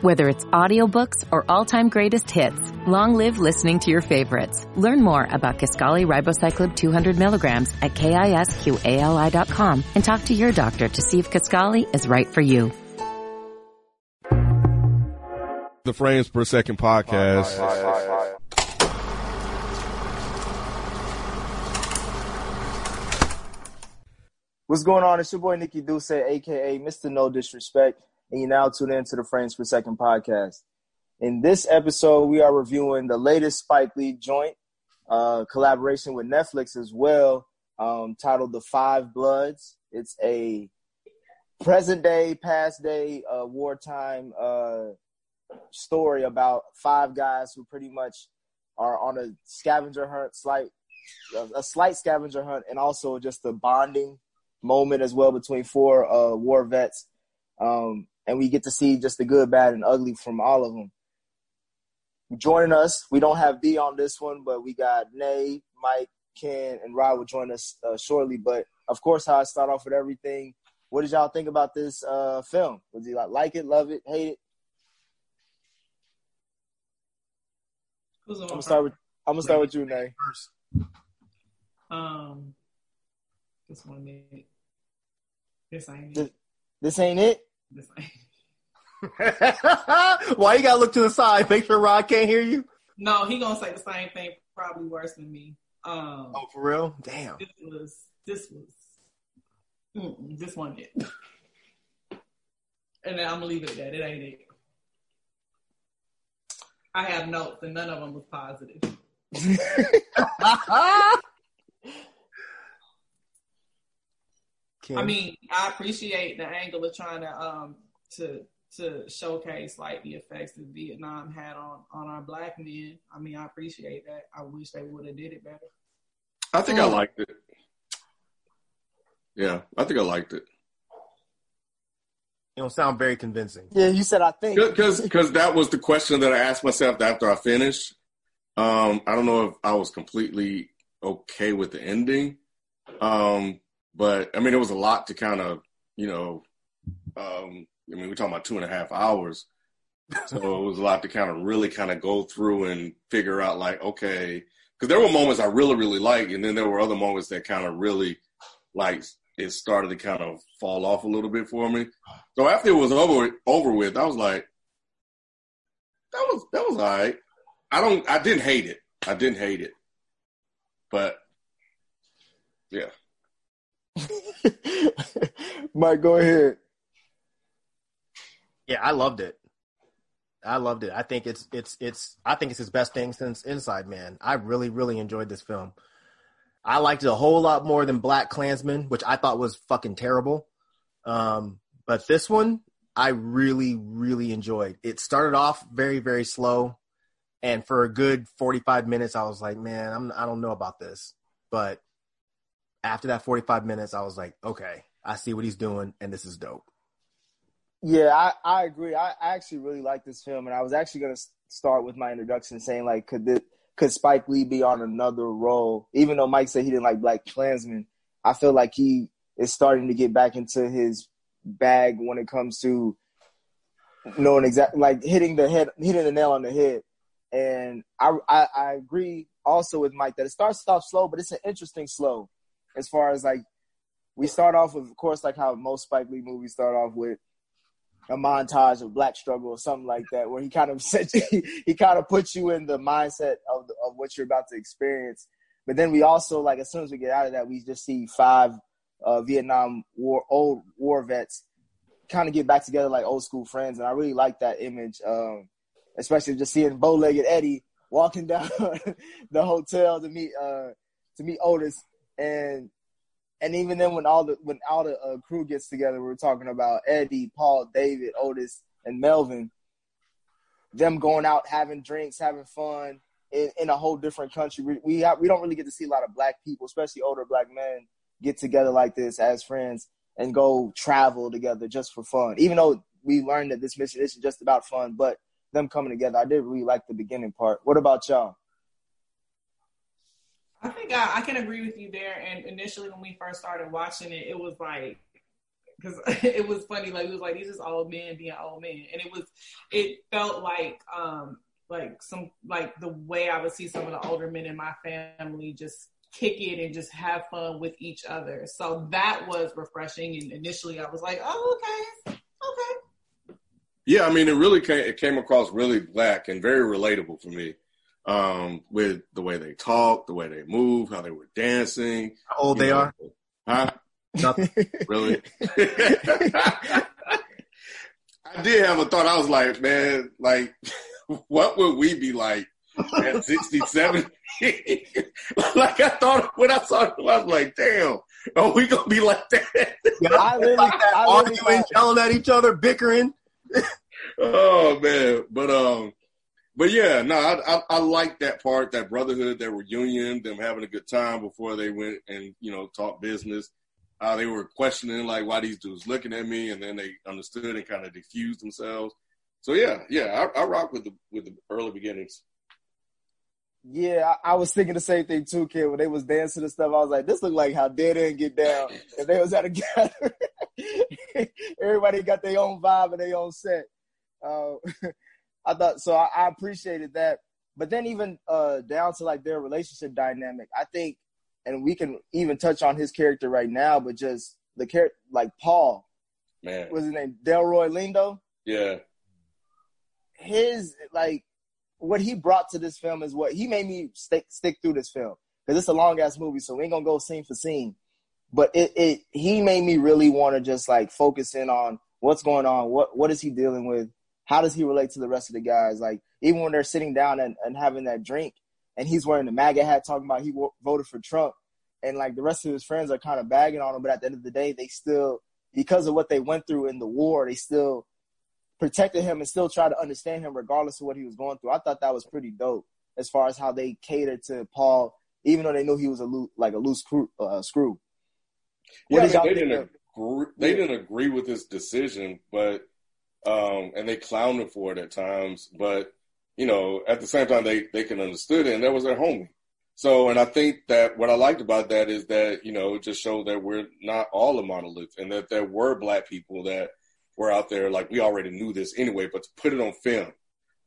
Whether it's audiobooks or all-time greatest hits, long live listening to your favorites. Learn more about Kisqali Ribociclib 200 milligrams at kisqali.com and talk to your doctor to see if Kisqali is right for you. The Frames Per Second podcast. What's going on? It's your boy Nikki Duce, aka Mr. No Disrespect, and you now tune in to the Frames Per Second podcast. In this episode, we are reviewing the latest Spike Lee joint uh, collaboration with Netflix as well, um, titled "The Five Bloods." It's a present day, past day, uh, wartime uh, story about five guys who pretty much are on a scavenger hunt, slight a slight scavenger hunt, and also just a bonding moment as well between four uh, war vets. Um, and we get to see just the good, bad, and ugly from all of them. Joining us, we don't have B on this one, but we got Nay, Mike, Ken, and Rod will join us uh, shortly. But of course, how I start off with everything. What did y'all think about this uh, film? Was you like like it, love it, hate it? I'm gonna start with I'm gonna start with you, Nay. First. Um, this one minute. This ain't This, this ain't it. This. Why you gotta look to the side? Make sure Rod can't hear you. No, he gonna say the same thing, probably worse than me. Um, Oh, for real? Damn. this was this was this one it. And then I'm gonna leave it at that. It ain't it. I have notes, and none of them was positive. Kim? I mean, I appreciate the angle of trying to um to to showcase like the effects that Vietnam had on on our black men. I mean, I appreciate that. I wish they would have did it better. I think I liked it. Yeah, I think I liked it. you don't sound very convincing. Yeah, you said I think. Because because that was the question that I asked myself after I finished. Um, I don't know if I was completely okay with the ending, um, but I mean, it was a lot to kind of you know. Um, I mean, we're talking about two and a half hours, so it was a lot to kind of really kind of go through and figure out like, okay, because there were moments I really really liked, and then there were other moments that kind of really like it started to kind of fall off a little bit for me. So after it was over over with, I was like, that was that was all right. I don't I didn't hate it. I didn't hate it. But yeah. Mike, go ahead. Yeah, I loved it. I loved it. I think it's it's it's I think it's his best thing since Inside Man. I really really enjoyed this film. I liked it a whole lot more than Black Klansman, which I thought was fucking terrible. Um, but this one I really really enjoyed. It started off very very slow, and for a good forty five minutes, I was like, man, I'm I don't know about this. But after that forty five minutes, I was like, okay, I see what he's doing, and this is dope. Yeah, I, I agree. I, I actually really like this film, and I was actually going to start with my introduction saying like, could this, could Spike Lee be on another roll? Even though Mike said he didn't like Black Klansman, I feel like he is starting to get back into his bag when it comes to knowing exactly like hitting the head, hitting the nail on the head. And I, I I agree also with Mike that it starts off slow, but it's an interesting slow, as far as like we start off with, of course, like how most Spike Lee movies start off with a montage of black struggle or something like that, where he kind of he, he kind of puts you in the mindset of the, of what you're about to experience. But then we also like as soon as we get out of that, we just see five uh, Vietnam War old war vets kind of get back together like old school friends, and I really like that image, um, especially just seeing bow-legged Eddie walking down the hotel to meet uh, to meet Otis and and even then when all the when all the uh, crew gets together, we're talking about Eddie, Paul, David, Otis, and Melvin. Them going out, having drinks, having fun in, in a whole different country. We we, we don't really get to see a lot of black people, especially older black men, get together like this as friends and go travel together just for fun. Even though we learned that this mission isn't just about fun, but them coming together. I did really like the beginning part. What about y'all? I think I, I can agree with you there. And initially, when we first started watching it, it was like because it was funny. Like it was like these just old men being old men, and it was it felt like um like some like the way I would see some of the older men in my family just kick it and just have fun with each other. So that was refreshing. And initially, I was like, oh okay, okay. Yeah, I mean, it really came it came across really black and very relatable for me. Um, with the way they talk, the way they move, how they were dancing. How old they know, are? Huh? Nothing. really? I did have a thought. I was like, man, like, what would we be like at 67? like, I thought when I saw it, I was like, damn, are we going to be like that? Yeah, I like that, I arguing, yelling at each other, bickering. oh, man. But, um, but yeah, no, I, I, I like that part, that brotherhood, that reunion, them having a good time before they went and you know talk business uh, they were questioning like why these dudes looking at me, and then they understood and kind of diffused themselves. So yeah, yeah, I, I rock with the with the early beginnings. Yeah, I, I, was thinking the same thing too, kid. When they was dancing and stuff, I was like, "This looked like how Dead End get down." if they was at a gathering, everybody got their own vibe and their own set. Uh, I thought so. I, I, appreciated that, but then even uh, down to like their relationship dynamic, I think and we can even touch on his character right now, but just the character like Paul. Man. Was his name Delroy Lindo? Yeah. His like what he brought to this film is what he made me stick stick through this film. Because it's a long ass movie, so we ain't gonna go scene for scene. But it, it he made me really want to just like focus in on what's going on, what what is he dealing with, how does he relate to the rest of the guys? Like even when they're sitting down and, and having that drink, and he's wearing the MAGA hat talking about he voted for Trump. And like the rest of his friends are kind of bagging on him, but at the end of the day, they still, because of what they went through in the war, they still protected him and still try to understand him regardless of what he was going through. I thought that was pretty dope as far as how they catered to Paul, even though they knew he was a loose, like a loose screw. Uh, screw. yeah, I mean, they didn't agree, they didn't agree with his decision, but um, and they clowned him for it at times. But you know, at the same time, they, they can understood it and that was their homie. So, and I think that what I liked about that is that, you know, it just showed that we're not all a monolith and that there were black people that were out there. Like we already knew this anyway, but to put it on film,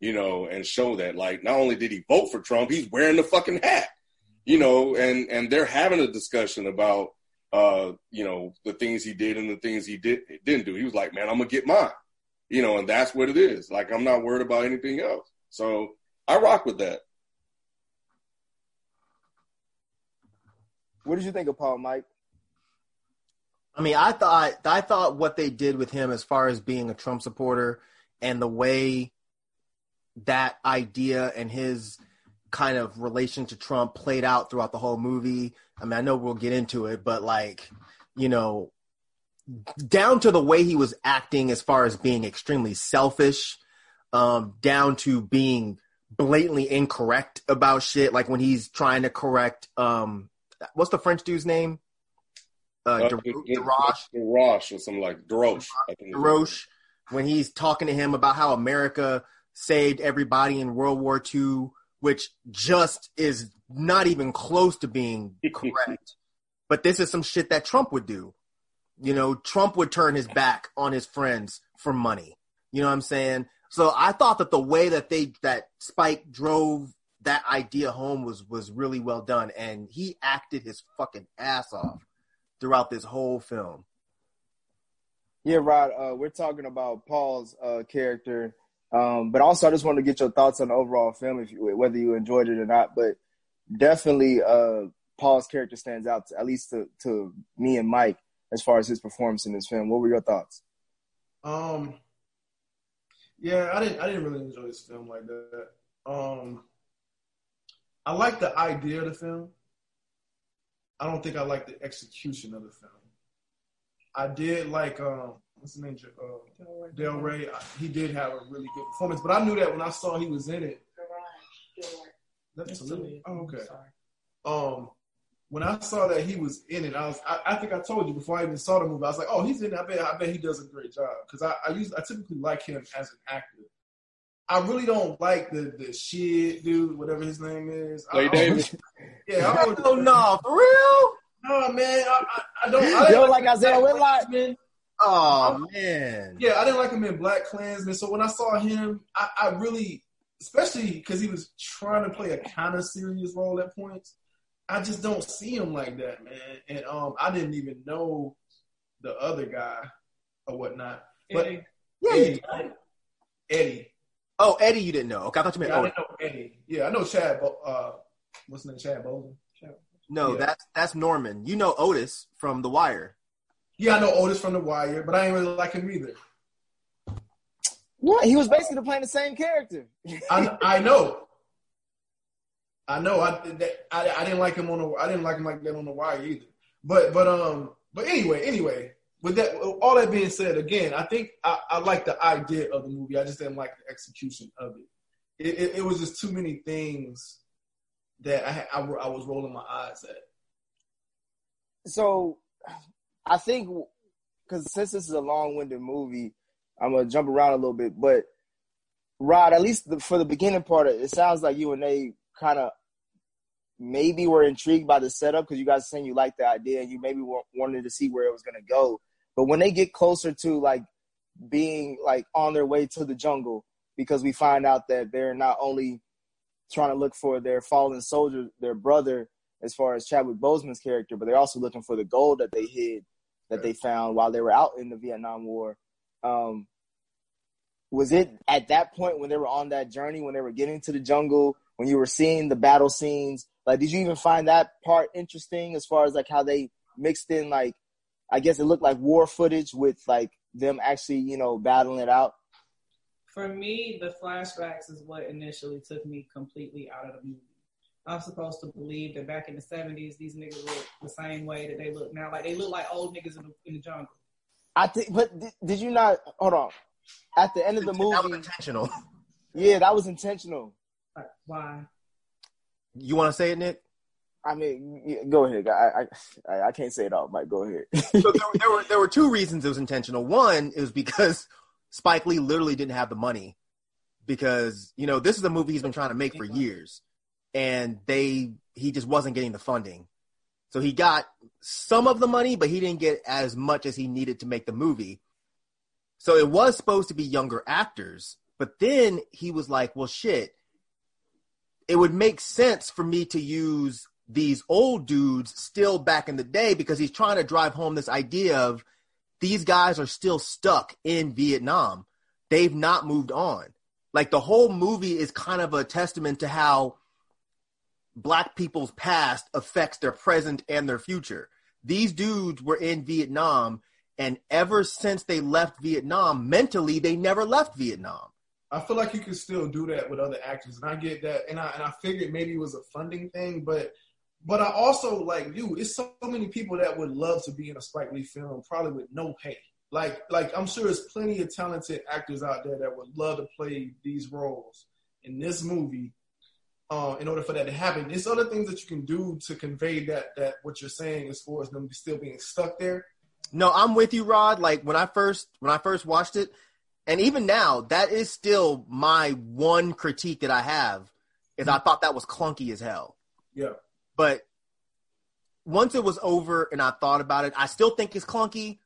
you know, and show that like, not only did he vote for Trump, he's wearing the fucking hat, you know, and, and they're having a discussion about, uh, you know, the things he did and the things he did, didn't do. He was like, man, I'm gonna get mine, you know, and that's what it is. Like, I'm not worried about anything else. So I rock with that. What did you think of Paul, Mike? I mean, I thought I thought what they did with him as far as being a Trump supporter and the way that idea and his kind of relation to Trump played out throughout the whole movie. I mean, I know we'll get into it, but like, you know, down to the way he was acting as far as being extremely selfish um, down to being blatantly incorrect about shit. Like when he's trying to correct, um, what's the French dude's name? Uh, uh Desroche. Desroche or something like Desroche. Desroche. When he's talking to him about how America saved everybody in World War II, which just is not even close to being correct. but this is some shit that Trump would do. You know, Trump would turn his back on his friends for money. You know what I'm saying? So I thought that the way that they that Spike drove that idea home was was really well done, and he acted his fucking ass off throughout this whole film. Yeah, Rod. Uh, we're talking about Paul's uh, character, um, but also I just wanted to get your thoughts on the overall film, if you, whether you enjoyed it or not. But definitely, uh, Paul's character stands out, to, at least to, to me and Mike, as far as his performance in this film. What were your thoughts? Um, yeah, I didn't. I didn't really enjoy this film like that. Um, I like the idea of the film. I don't think I like the execution of the film. I did like um, what's his name? Uh, Del Rey. He did have a really good performance, but I knew that when I saw he was in it. That's a little. Oh, okay. Um, when I saw that he was in it, I was I, I, think I told you before I even saw the movie, I was like, oh, he's in it. I bet I bet he does a great job because I I, use, I typically like him as an actor. I really don't like the the shit dude, whatever his name is. Clay Davis. Yeah, I oh no, for real? No, man, I, I, I don't. I don't like Isiah Whitlock, man. Oh man. Yeah, I didn't like him in Black Klansman. So when I saw him, I, I really, especially because he was trying to play a kind of serious role at points. I just don't see him like that, man. And um, I didn't even know the other guy or whatnot. But Eddie. Yeah. Eddie, you- Eddie, Oh, Eddie, you didn't know. Okay, I thought you meant. yeah, I oh, didn't know Eddie. Yeah, I know Chad. Bo- Uh, what's his name? Chad Boseman. Chad. no, yeah. that's that's Norman. You know Otis from The Wire. Yeah, I know Otis from The Wire, but I ain't really like him either. What? He was basically playing the same character. I I know. I know. I, that, I I didn't like him on the. I didn't like him like that on the wire either. But but um. But anyway, anyway. With that, all that being said, again, I think I, I like the idea of the movie. I just didn't like the execution of it. It, it, it was just too many things that I, I, I was rolling my eyes at. so I think because since this is a long-winded movie, I'm gonna jump around a little bit. But Rod, at least the, for the beginning part, it sounds like you and they kind of maybe were intrigued by the setup because you guys saying you liked the idea and you maybe wanted to see where it was gonna go. But when they get closer to like being like on their way to the jungle, because we find out that they're not only trying to look for their fallen soldier, their brother, as far as Chadwick Boseman's character, but they're also looking for the gold that they hid, that they found while they were out in the Vietnam War. Um, was it at that point when they were on that journey, when they were getting to the jungle, when you were seeing the battle scenes? Like, did you even find that part interesting as far as like how they mixed in like, I guess it looked like war footage with like them actually, you know, battling it out? For me, the flashbacks is what initially took me completely out of the movie. I'm supposed to believe that back in the 70s, these niggas look the same way that they look now. Like they look like old niggas in the, in the jungle. I think, but did, did you not? Hold on. At the end of the That was movie, intentional. yeah, that was intentional. Like, why? You want to say it, Nick? I mean, go ahead. I, I I can't say it all, Mike. Go ahead. so there, were- there were there were two reasons it was intentional. One is because Spike Lee literally didn't have the money because you know this is a movie he's been trying to make for years, and they he just wasn't getting the funding. So he got some of the money, but he didn't get as much as he needed to make the movie. So it was supposed to be younger actors, but then he was like, "Well, shit, it would make sense for me to use these old dudes still back in the day because he's trying to drive home this idea of these guys are still stuck in Vietnam. They've not moved on. Like the whole movie is kind of a testament to how black people's past affects their present and their future. These dudes were in Vietnam and ever since they left Vietnam, mentally they never left Vietnam. I feel like you could still do that with other actors, and I get that, and I and I figured maybe it was a funding thing, but but I also like you. It's so many people that would love to be in a Spike Lee film, probably with no pay. Like like I'm sure there's plenty of talented actors out there that would love to play these roles in this movie. Uh, in order for that to happen, there's other things that you can do to convey that that what you're saying as far as them still being stuck there. No, I'm with you, Rod. Like when I first when I first watched it, and even now, that is still my one critique that I have is I thought that was clunky as hell. Yeah. But once it was over and I thought about it, I still think it's clunky,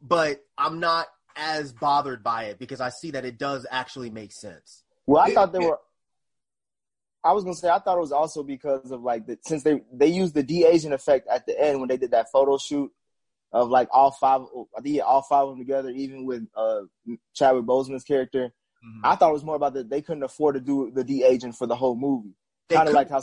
but I'm not as bothered by it because I see that it does actually make sense. Well, I thought they it- were. I was gonna say I thought it was also because of like the since they they used the de aging effect at the end when they did that photo shoot of like all five I think all five of them together, even with uh Chadwick Boseman's character. I thought it was more about that they couldn't afford to do the de aging for the whole movie. Kind of like how,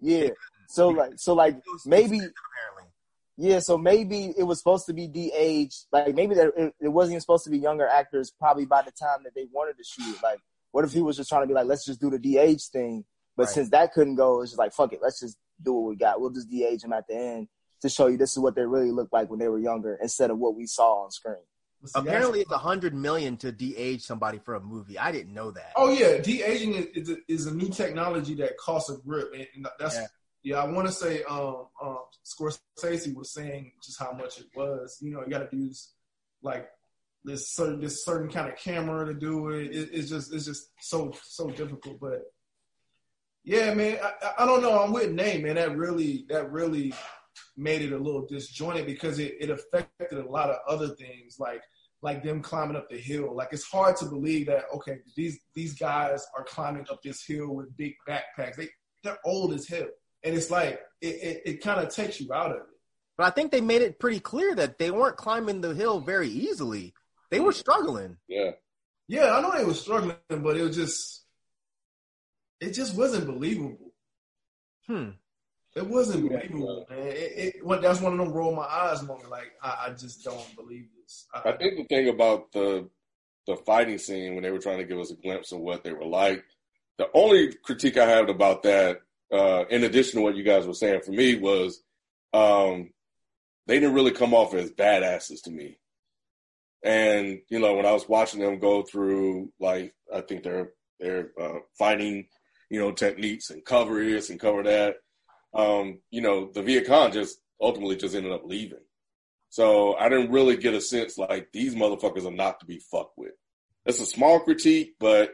yeah. So like so like maybe apparently. yeah, so maybe it was supposed to be de-aged. Like maybe that it, it wasn't even supposed to be younger actors. Probably by the time that they wanted to shoot it, like what if he was just trying to be like, let's just do the de-age thing. But Right. since that couldn't go, it's just like fuck it, let's just do what we got. We'll just de-age them at the end to show you this is what they really looked like when they were younger, instead of what we saw on screen. But see, that's- Apparently, it's a hundred million to de-age somebody for a movie. I didn't know that. Oh yeah, de aging is, is, a, is a new technology that costs a grip, and, and that's Yeah. yeah. I want to say um, um, Scorsese was saying just how much it was. You know, you got to use like this certain this certain kind of camera to do it. it. It's just it's just so so difficult. But yeah, man, I, I- I don't know. I'm with Nate, man. That really that really made it a little disjointed because it, it affected a lot of other things like like them climbing up the hill. Like it's hard to believe that okay, these these guys are climbing up this hill with big backpacks. They they're old as hell, and it's like it it, it kind of takes you out of it. But I think they made it pretty clear that they weren't climbing the hill very easily. They were struggling. Yeah. Yeah, I know they were struggling, but it was just it just wasn't believable. Hmm. It wasn't believable, man. It, it, that's one of them roll my eyes moment. Like I, I just don't believe this. I, I think the thing about the the fighting scene when they were trying to give us a glimpse of what they were like, the only critique I had about that, uh, in addition to what you guys were saying for me, was um, they didn't really come off as badasses to me. And you know, when I was watching them go through, like I think they're they're uh, fighting, you know, techniques and cover this and cover that um, you know, the Viet Cong just ultimately just ended up leaving. So I didn't really get a sense like these motherfuckers are not to be fucked with. That's a small critique, but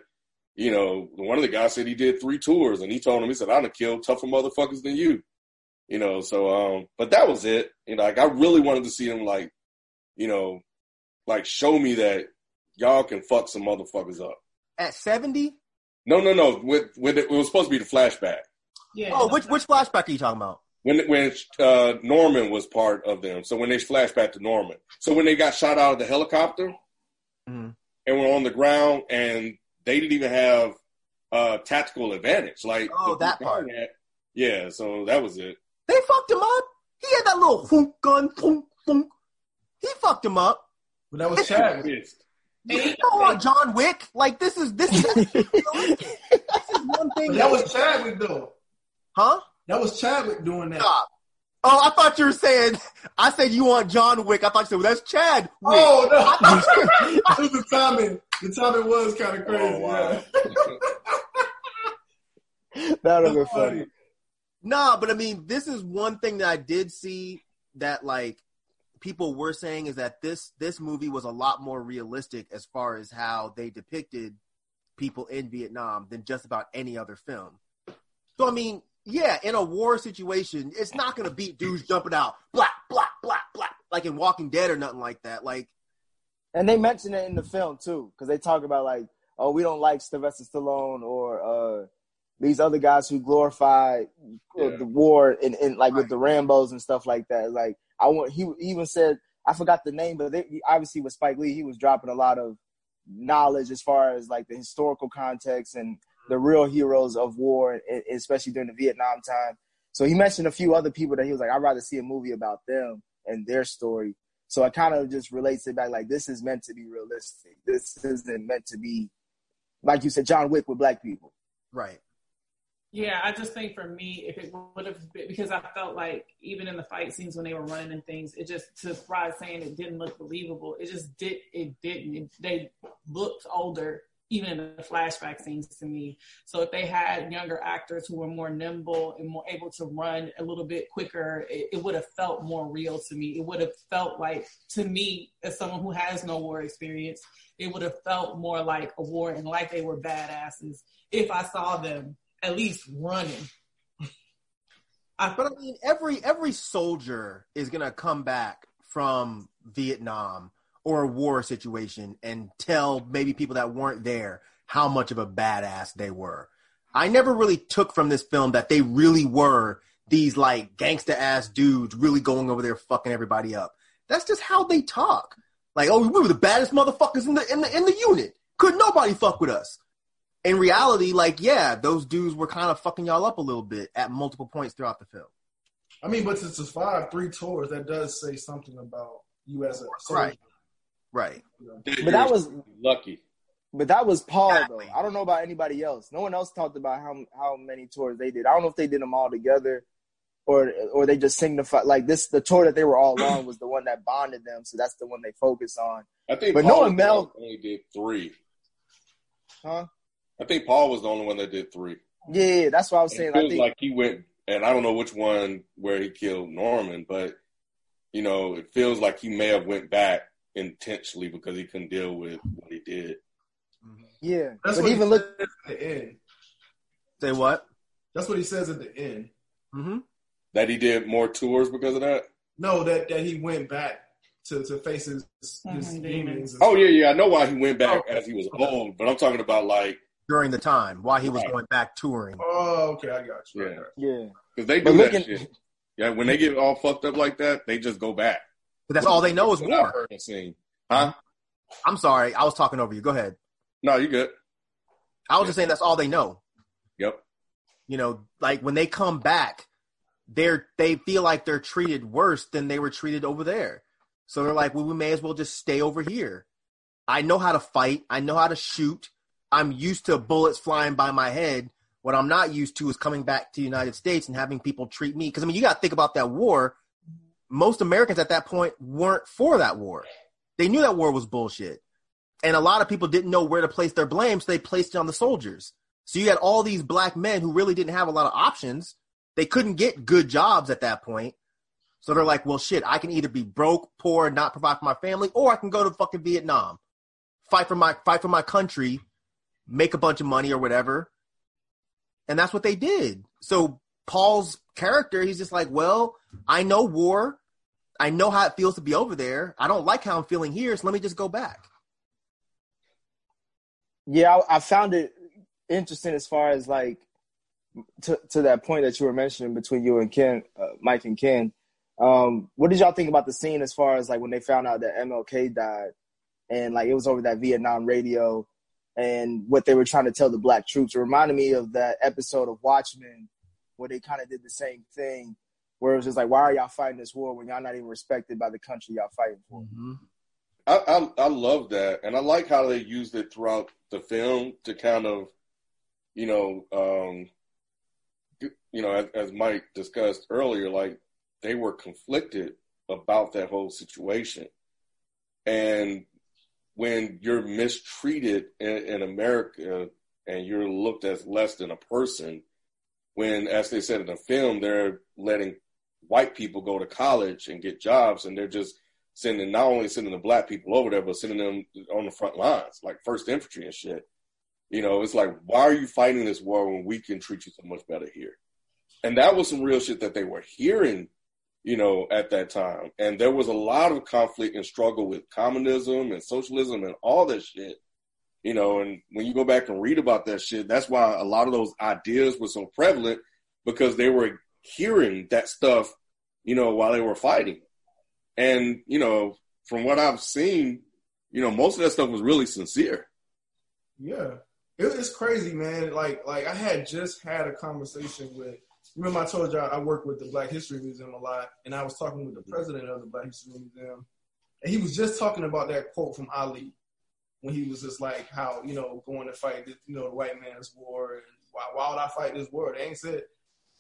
you know, one of the guys said he did three tours and he told him, he said, I done killed tougher motherfuckers than you. You know, so um, but that was it. You know, like I really wanted to see him like, you know, like show me that y'all can fuck some motherfuckers up. At 70? No, no, no. With with it, it was supposed to be the flashback. Yeah. Oh, which which flashback are you talking about? when when uh, Norman was part of them. So when they flash back to Norman, so when they got shot out of the helicopter Mhm. and were on the ground, and they didn't even have uh, tactical advantage. Like Oh, that part. had- yeah, so that was it. They fucked him up. He had that little thunk gun, thunk, thunk. He fucked him up. But that was Chadwick. Pissed. You don't John Wick. Like this is this is this is one thing. But that was Chadwick though. Huh? That was Chadwick doing that. Stop. Oh, I thought you were saying. I said you want John Wick. I thought you said well, that's Chad. Wick. Oh no! it was the timing. The timing was kind of oh, crazy. Oh, wow. That would have been funny. Nah, but I mean, this is one thing that I did see that like people were saying is that this this movie was a lot more realistic as far as how they depicted people in Vietnam than just about any other film. So I mean, yeah, in a war situation, it's not gonna beat dudes jumping out, black, black, black, black, like in Walking Dead or nothing like that. Like, And they mention it in the film too, because they talk about like, oh, we don't like Sylvester Stallone or uh, these other guys who glorify Yeah. the war and, and like with the Rambo's and stuff like that. Like, I want. He even said I forgot the name, but they, obviously with Spike Lee, he was dropping a lot of knowledge as far as like the historical context and the real heroes of war, especially during the Vietnam time. So he mentioned a few other people that he was like, I'd rather see a movie about them and their story. So it kind of just relates it back like this is meant to be realistic. This isn't meant to be, like you said, John Wick with black people. right? Yeah, I just think for me, if it would have been because I felt like even in the fight scenes when they were running and things, it just to Rod saying it didn't look believable. It just did. It didn't. It, they looked older even in the flashback scenes to me. So if they had younger actors who were more nimble and more able to run a little bit quicker, it, it would have felt more real to me. It would have felt like to me as someone who has no war experience, it would have felt more like a war and like they were badasses if I saw them at least running. I But I mean, every every soldier is gonna come back from Vietnam or a war situation and tell maybe people that weren't there how much of a badass they were. I never really took from this film that they really were these like gangsta ass dudes really going over there fucking everybody up. That's just how they talk. Like, oh, we were the baddest motherfuckers in the in the in the unit. Could nobody fuck with us? In reality, like, yeah, those dudes were kind of fucking y'all up a little bit at multiple points throughout the film. I mean, but to survive three tours, that does say something about you as a soldier. Right. Right. But that was lucky. But that was Paul Exactly. though. I don't know about anybody else. No one else talked about how how many tours they did. I don't know if they did them all together, or or they just signified like this. The tour that they were all on was the one that bonded them, so that's the one they focus on. I think But Paul knowing Mel- only did three. Huh? I think Paul was the only one that did three. Yeah, yeah, that's what I was It saying. I feels think like he went, and I don't know which one where he killed Norman, but you know, it feels like he may have went back intentionally because he couldn't deal with what he did. yeah. That's but what even he look, at the end. Say what? That's what he says at the end. Mm-hmm. That he did more tours because of that. No, that that he went back to to face his, his Mhm, demons. and Oh stuff. yeah, yeah. I know why he went back Oh. as he was old, but I'm talking about like during the time while he was Right. going back touring. Oh, okay, I got you. Yeah. got you. Yeah. because they But do that looking- shit. Yeah, when they get all fucked up like that, they just go back. But that's all they know is I've war. heard and seen. Huh? I'm sorry, I was talking over you. Go ahead. No, you good. I was just saying that's all they know. Yep. You know, like when they come back, they're they feel like they're treated worse than they were treated over there. So they're like, well, we may as well just stay over here. I know how to fight. I know how to shoot. I'm used to bullets flying by my head. What I'm not used to is coming back to the United States and having people treat me. Because I mean, you got to think about that war. Most Americans at that point weren't for that war. They knew that war was bullshit, and a lot of people didn't know where to place their blame, so they placed it on the soldiers. So you had all these black men who really didn't have a lot of options. They couldn't get good jobs at that point. So they're like, well, shit, I can either be broke, poor, and not provide for my family, or I can go to fucking Vietnam, fight for my fight for my country, make a bunch of money or whatever. And that's what they did. So Paul's character, he's just like, well, I know war. I know how it feels to be over there. I don't like how I'm feeling here, so let me just go back. Yeah, I, I found it interesting as far as like to to that point that you were mentioning between you and Ken, uh, Mike and Ken. Um, what did y'all think about the scene as far as like when they found out that MLK died and like it was over that Vietnam radio and what they were trying to tell the black troops? It reminded me of that episode of Watchmen where they kind of did the same thing, where it was just like, why are y'all fighting this war when y'all not even respected by the country y'all fighting for? I, I I love that, and I like how they used it throughout the film to kind of, you know, um, you know, as, as Mike discussed earlier, like they were conflicted about that whole situation, and when you're mistreated in, in America and you're looked as less than a person, when, as they said in the film, they're letting white people go to college and get jobs, and they're just sending not only sending the black people over there, but sending them on the front lines, like first infantry and shit. You know, it's like, why are you fighting this war when we can treat you so much better here? And that was some real shit that they were hearing, you know, at that time. And there was a lot of conflict and struggle with communism and socialism and all that shit. You know, and when you go back and read about that shit, that's why a lot of those ideas were so prevalent because they were hearing that stuff, you know, while they were fighting. And, you know, from what I've seen, you know, most of that stuff was really sincere. Yeah, it, it's crazy, man. Like, like I had just had a conversation with. Remember, I told you I work with the Black History Museum a lot, and I was talking with the president of the Black History Museum, and he was just talking about that quote from Ali when he was just like, how you know going to fight, the, you know, the white man's war, and why, why would I fight this war? They ain't said,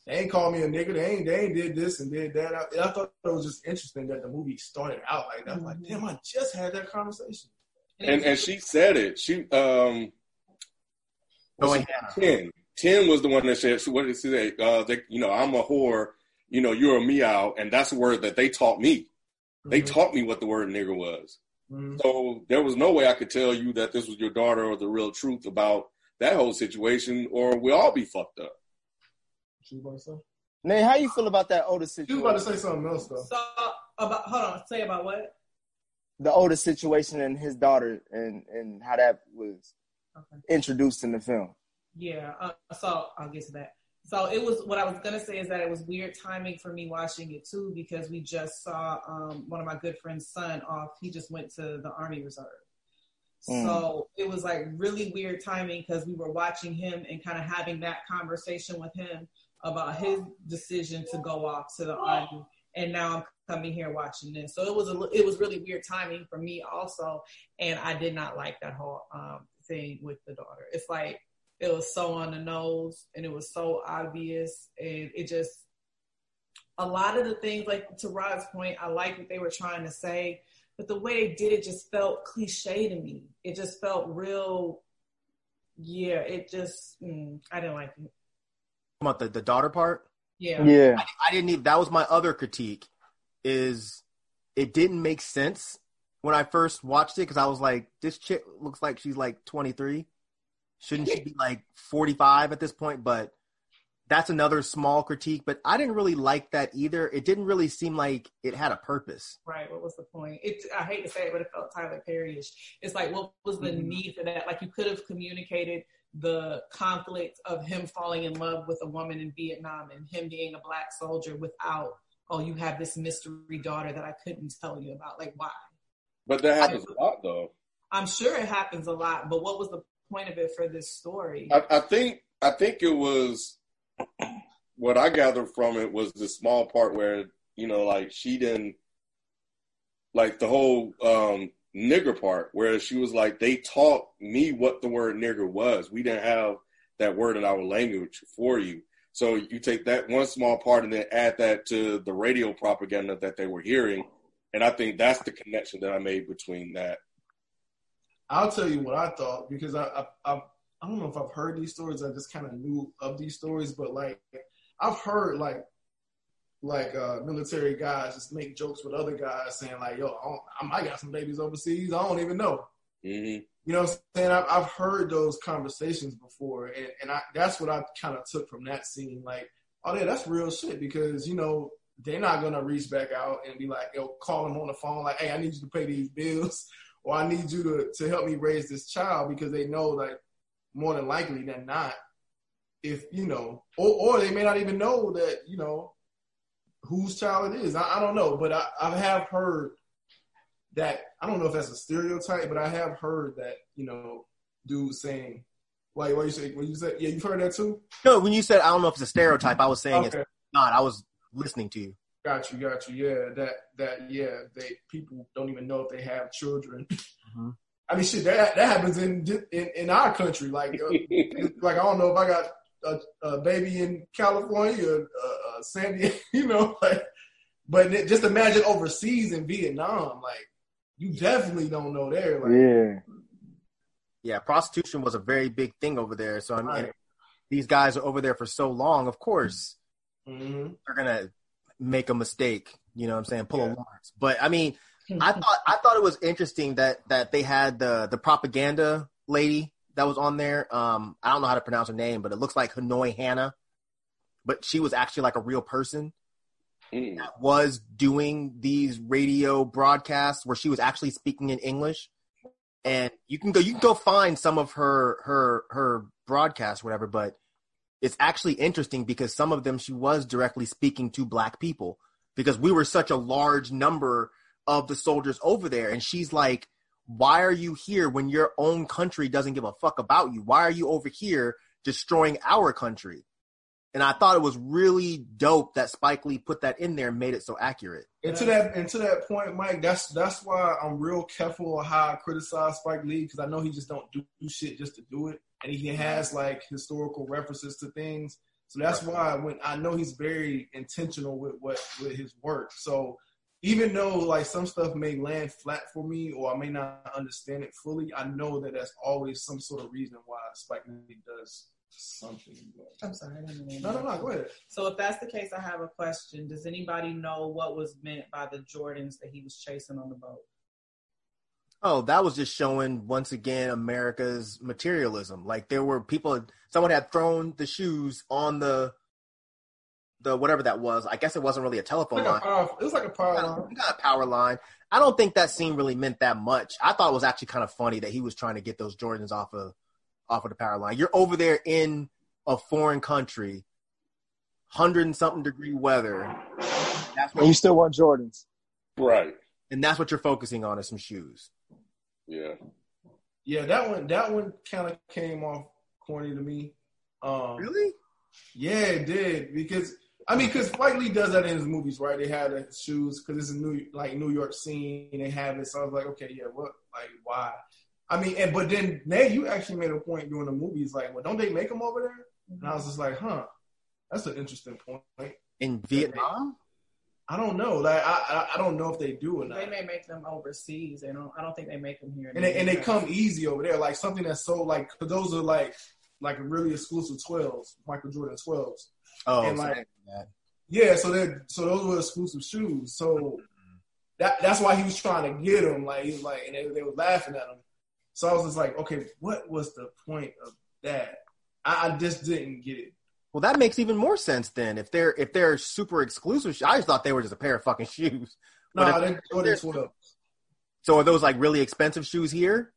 they ain't called me a nigga. They ain't, they ain't did this and did that. I, I thought it was just interesting that the movie started out like that. I was like, damn, I just had that conversation. And and she said it. She um Joey what's ten. Ten was the one that said what did she say? Uh they, you know, I'm a whore, you know, you're a meow, and that's a word that they taught me. They Mhm. taught me what the word nigger was. Mhm. So there was no way I could tell you that this was your daughter or the real truth about that whole situation, or we'll all be fucked up. She was about to say. Nate, how you feel about that Otis She situation? was about to say something else though. So about hold on, say about what? the Otis situation and his daughter and and how that was Okay. introduced in the film. Yeah. Uh, so I'll get to that. So it was what I was gonna say is that it was weird timing for me watching it too because we just saw um, one of my good friends' son off. He just went to the Army Reserve. So it was like really weird timing because we were watching him and kind of having that conversation with him about his decision to go off to the army, and now I'm coming here watching this. So it was a it was really weird timing for me also, and I did not like that whole um, thing with the daughter. It's like it was so on the nose and it was so obvious, and it just a lot of the things like to Rod's point, I like what they were trying to say, but the way they did it just felt cliche to me. It just felt real. Yeah, it just mm, I didn't like it. About the, the daughter part, Yeah. Yeah, I didn't even. That was my other critique. Is it didn't make sense when I first watched it because I was like, this chick looks like she's like 23. Shouldn't she be like 45 at this point? But that's another small critique, but I didn't really like that either. It didn't really seem like it had a purpose. Right. What was the point? It. I hate to say it, but it felt Tyler Perry-ish. It's like, what was the mm-hmm. need for that? Like, you could have communicated the conflict of him falling in love with a woman in Vietnam and him being a black soldier without, oh, you have this mystery daughter that I couldn't tell you about. Like, why? But that happens I, a lot, though. I'm sure it happens a lot, but what was the point of it for this story? I, I think I think it was what I gathered from it was the small part where you know, like she didn't like the whole um, nigger part, where she was like, they taught me what the word nigger was. We didn't have that word in our language for you. So you take that one small part and then add that to the radio propaganda that they were hearing, and I think that's the connection that I made between that. I'll tell you what I thought because I I, I, I don't know if I've heard these stories. I just kind of knew of these stories, but like I've heard like like uh, military guys just make jokes with other guys saying like, "Yo, I, I got some babies overseas. I don't even know." Mm-hmm. You know what I'm saying? I've, I've heard those conversations before, and, and I, that's what I kind of took from that scene. Like, oh yeah, that's real shit because you know they're not gonna reach back out and be like, yo, call them on the phone like, hey, I need you to pay these bills, or I need you to to help me raise this child because they know like more than likely than not, if you know, or, or they may not even know that you know whose child it is. I, I don't know, but I, I have heard that. I don't know if that's a stereotype, but I have heard that you know, dudes saying, like What you say? What you said? Yeah, you've heard that too." No, when you said I don't know if it's a stereotype, I was saying okay. it's not. I was listening to you. Got you, got you. Yeah, that that yeah, they people don't even know if they have children. Mm-hmm. I mean, shit, that that happens in in, in our country. Like, uh, like I don't know if I got a, a baby in California, or, uh, uh, San Diego, you know, like. But just imagine overseas in Vietnam, like you definitely don't know there. Like, yeah, yeah, prostitution was a very big thing over there. So I mean, right. these guys are over there for so long. Of course, mm-hmm. they're gonna make a mistake. You know what I'm saying? Pull yeah. a Lawrence. But I mean, I thought I thought it was interesting that that they had the the propaganda lady that was on there. Um, I don't know how to pronounce her name, but it looks like Hanoi Hannah, but she was actually like a real person mm. that was doing these radio broadcasts where she was actually speaking in English. And you can go, you can go find some of her her her broadcasts, whatever. But it's actually interesting because some of them she was directly speaking to black people because we were such a large number of the soldiers over there, and she's like why are you here when your own country doesn't give a fuck about you? Why are you over here destroying our country? And I thought it was really dope that Spike Lee put that in there and made it so accurate. And to that and to that point, Mike, that's that's why I'm real careful how I criticize Spike Lee because I know he just don't do shit just to do it, and he has like historical references to things. So that's why when I know he's very intentional with what with his work. So even though like some stuff may land flat for me or I may not understand it fully, I know that that's always some sort of reason why Spike Lee does something. I'm sorry. no, no, no. Go ahead. So if that's the case, I have a question. Does anybody know what was meant by the Jordans that he was chasing on the boat? Oh, that was just showing once again America's materialism. Like there were people, someone had thrown the shoes on the the whatever that was. I guess it wasn't really a telephone like line. A power, it was like a power line. Got a power line. I don't think that scene really meant that much. I thought it was actually kind of funny that he was trying to get those Jordans off of off of the power line. You're over there in a foreign country, hundred and something degree weather. That's what and you still want Jordans, right? And that's what you're focusing on is some shoes. Yeah, yeah. That one, that one kind of came off corny to me. Um, really? Yeah, it did because I mean, because Spike Lee does that in his movies, right? They have the shoes because it's a new like New York scene. and They have it, so I was like, okay, yeah, what? Like, why? I mean, and but then Nate, you actually made a point during the movies, like, well, don't they make them over there? And I was just like, huh, that's an interesting point. In Vietnam, I don't know. Like, I I don't know if they do or not. They may make them overseas. They don't. I don't think they make them here. And they, and they come easy over there, like something that's so like those are like like really exclusive twelves, Michael Jordan twelves. Oh, and like, yeah, so they so those were exclusive shoes. So that that's why he was trying to get them. Like he was like, and they, they were laughing at him. So I was just like, okay, what was the point of that? I, I just didn't get it. Well, that makes even more sense then. If they're if they're super exclusive, I just thought they were just a pair of fucking shoes. No, if- they Jordan. So are those like really expensive shoes here?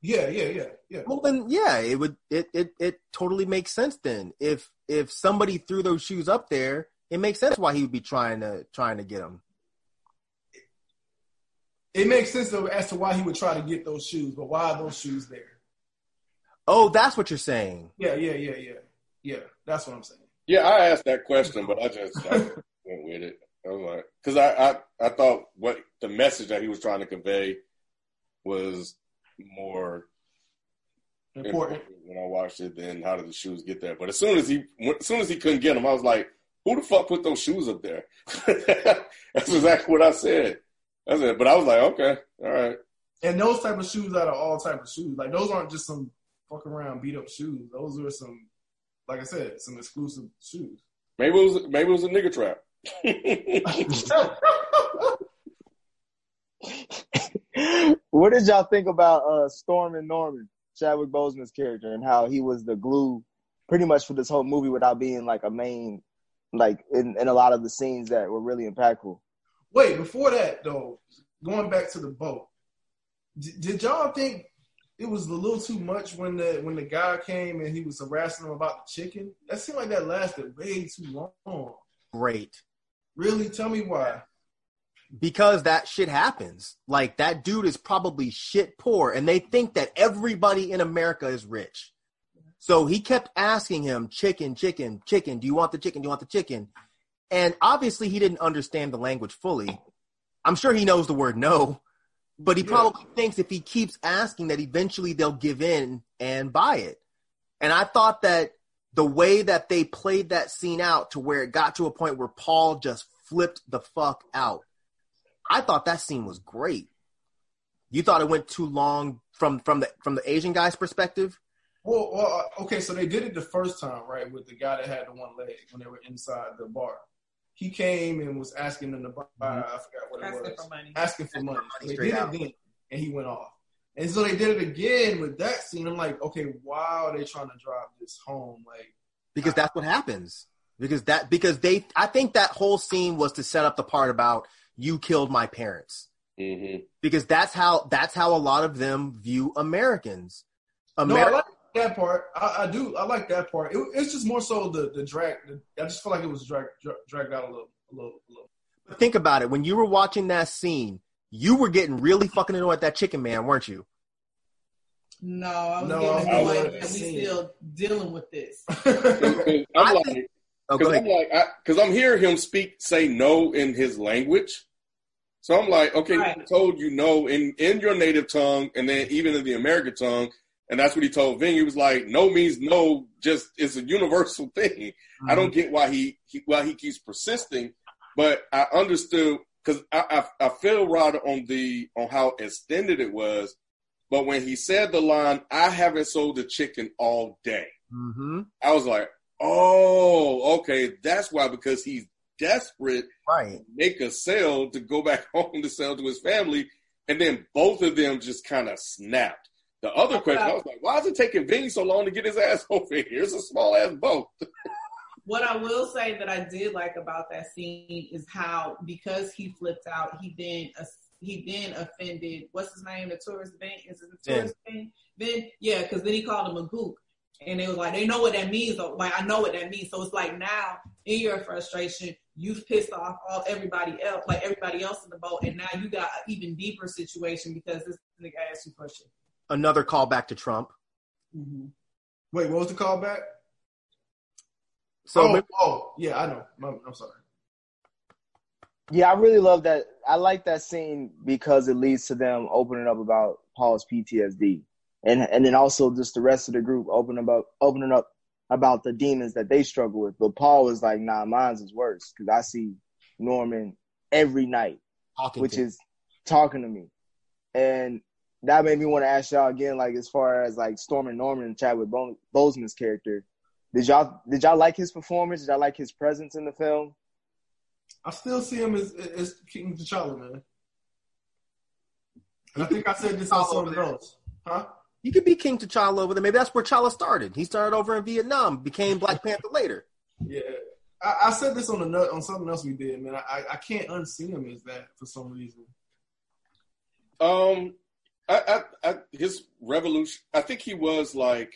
Yeah, yeah, yeah, yeah. Well, then yeah, it would it it it totally makes sense then. If if somebody threw those shoes up there, it makes sense why he would be trying to trying to get them. It makes sense though as to why he would try to get those shoes, but why are those shoes there? Oh, that's what you're saying. Yeah, yeah, yeah, yeah, yeah. That's what I'm saying. Yeah, I asked that question, but I just I went with it. I was like, because I, I I thought what the message that he was trying to convey was more Important. when I watched it than how did the shoes get there. But as soon as he as soon as he couldn't get them, I was like, who the fuck put those shoes up there? That's exactly what I said. That's it. But I was like, okay, all right. And those type of shoes are all type of shoes. Like those aren't just some fuck around beat up shoes. Those are some, like I said, some exclusive shoes. Maybe it was maybe it was a nigga trap. what did y'all think about uh, Stormin' Norman, Chadwick Boseman's character, and how he was the glue pretty much for this whole movie without being like a main, like in, in a lot of the scenes that were really impactful? Wait, before that though, going back to the boat, d- did y'all think it was a little too much when the when the guy came and he was harassing him about the chicken? That seemed like that lasted way too long. Great. Really, tell me why. because that shit happens. Like that dude is probably shit poor, and they think that everybody in America is rich. So he kept asking him, "Chicken, chicken, chicken. Do you want the chicken? Do you want the chicken?" And obviously, he didn't understand the language fully. I'm sure he knows the word no, but he Yeah. probably thinks if he keeps asking that eventually they'll give in and buy it. And I thought that the way that they played that scene out to where it got to a point where Paul just flipped the fuck out. I thought that scene was great. You thought it went too long from from the from the Asian guy's perspective? Well, well, uh, okay, so they did it the first time, right, with the guy that had the one leg when they were inside the bar. He came and was asking them to buy. I forgot what it Asking was. for money. Asking for money. for money they did out. it then, and he went off. And so they did it again with that scene. I'm like, okay, why are they trying to drive this home? Like, Because that's what happens. Because that because they I think that whole scene was to set up the part about you killed my parents. hmm Because that's how that's how a lot of them view Americans. no, I like that part. I, I do. I like that part. It, it's just more so the the drag. The, I just feel like it was drag, dra- dragged out a little, a little, a little. But think about it. When you were watching that scene, you were getting really fucking annoyed at that chicken man, weren't you? No, I was No, getting annoyed that we still dealing with this. I'm I like, think- Oh, Because I'm like, because I'm hearing him speak, say no in his language. So I'm like, okay, Right. told you no in in your native tongue, and then even in the American tongue, and that's what he told Vinh. He was like, no means no, just it's a universal thing. I don't get why he, he why he keeps persisting, but I understood because I, I I feel right on the on how extended it was. But when he said the line, "I haven't sold a chicken all day," Mm-hmm. I was like, oh, okay, that's why, because he's desperate Right. to make a sale to go back home to sell to his family. And then both of them just kind of snapped. The other question, I was like, why is it taking Vinh so long to get his ass over here? It's a small ass boat. What I will say that I did like about that scene is how because he flipped out, he then uh, he then offended what's his name, the tourist Ben is it the Ben. tourist Ben? Ben, yeah, because then he called him a gook, and they was like, they know what that means. Though. Like I know what that means. So it's like now in your frustration, you've pissed off all everybody else, like everybody else in the boat, and now you got an even deeper situation because this nigga asked you for shit. Another callback to Trump. Mm-hmm. Wait, what was the callback? So oh, oh, yeah, I know. I'm, I'm sorry. Yeah, I really love that. I like that scene because it leads to them opening up about Paul's PTSD, and and then also just the rest of the group opening about opening up about the demons that they struggle with. But Paul was like, "Nah, mine's is worse because I see Norman every night, talking which to- is talking to me," and that made me want to ask y'all again, like as far as like Stormin' Norman and Chadwick Bo- Boseman's character. Did y'all did y'all like his performance? Did y'all like his presence in the film? I still see him as as King T'Challa, man. And I think I said this on T'Challa over something else, huh? He could be King T'Challa over there. Maybe that's where T'Challa started. He started over in Vietnam, became Black Panther later. Yeah, I, I said this on a on something else we did, man. I I can't unsee him as that for some reason. Um, I, I, I, his revolution. I think he was like.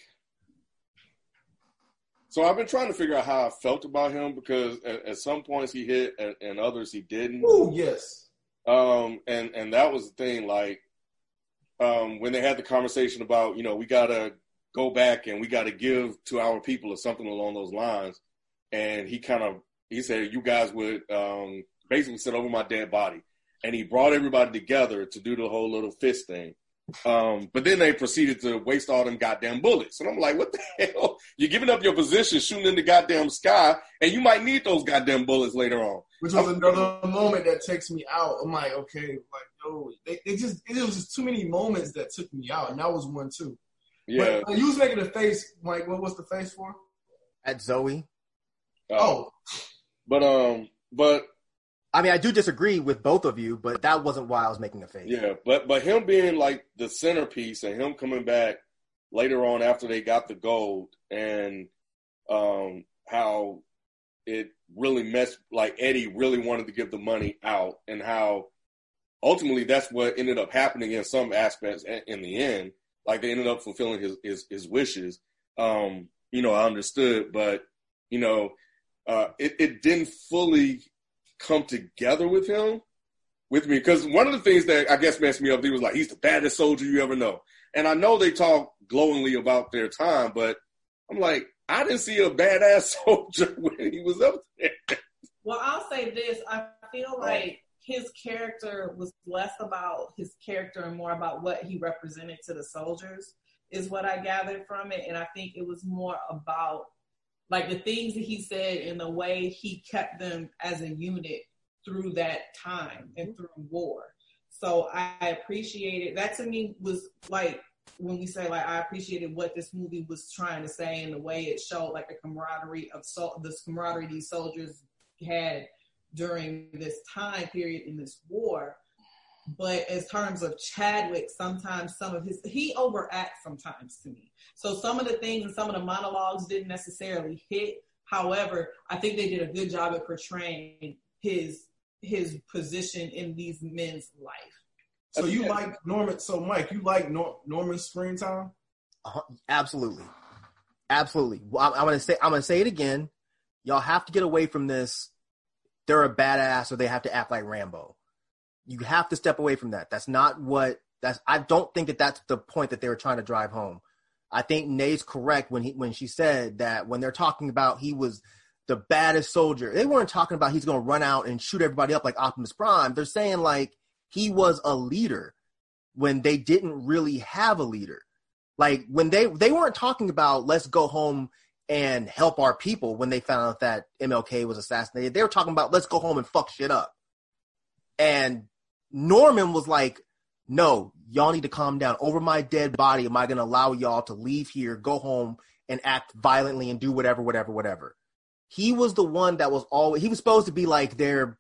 So I've been trying to figure out how I felt about him because at, at some points he hit and, and others he didn't. Oh yes. Um, and and that was the thing. Like, um, when they had the conversation about you know we gotta go back and we gotta give to our people or something along those lines, and he kind of he said you guys would um basically sit over my dead body, and he brought everybody together to do the whole little fist thing. Um, but then they proceeded to waste all them goddamn bullets. And I'm like, what the hell? You're giving up your position, shooting in the goddamn sky, and you might need those goddamn bullets later on. Which was another moment that takes me out. I'm like, okay, like, yo, they, they just, it was just too many moments that took me out. And that was one too. Yeah. But, you was making a face, Mike, what was the face for? At Zoe. Uh, Oh, But, um, but I mean, I do disagree with both of you, but that wasn't why I was making a face. Yeah, but but him being like the centerpiece and him coming back later on after they got the gold and um how it really messed like Eddie really wanted to give the money out and how ultimately that's what ended up happening in some aspects in, the end like they ended up fulfilling his his, his wishes um you know I understood but you know uh it, it didn't fully come together with him with me because one of the things that I guess messed me up, he was like, he's the baddest soldier you ever know. And I know they talk glowingly about their time, but I'm like, I didn't see a badass soldier when he was up there. Well, I'll say this. I feel like his character was less about his character and more about what he represented to the soldiers, is what I gathered from it. And I think it was more about like the things that he said and the way he kept them as a unit through that time and mm-hmm. through war. So I appreciated that to me was like when we say like I appreciated what this movie was trying to say and the way it showed like the camaraderie of so this camaraderie these soldiers had during this time period in this war. But as terms of Chadwick, sometimes some of his he overacts sometimes to me. So some of the things and some of the monologues didn't necessarily hit. However, I think they did a good job at portraying his his position in these men's life. so you like Norman? So Mike, you like Nor- Norman's screen time? Uh, absolutely, absolutely. Well, I'm, I'm gonna say I'm gonna say it again. Y'all have to get away from this. They're a badass, or they have to act like Rambo. You have to step away from that. That's not what. That's. I don't think that that's the point that they were trying to drive home. I think Nay's correct when he when she said that when they're talking about he was the baddest soldier. They weren't talking about he's going to run out and shoot everybody up like Optimus Prime. They're saying like he was a leader when they didn't really have a leader. Like when they they weren't talking about let's go home and help our people when they found out that MLK was assassinated. They were talking about let's go home and fuck shit up. And Norman was like, "No, y'all need to calm down. Over my dead body, am I going to allow y'all to leave here, go home, and act violently and do whatever, whatever, whatever?" He was the one that was always. He was supposed to be like their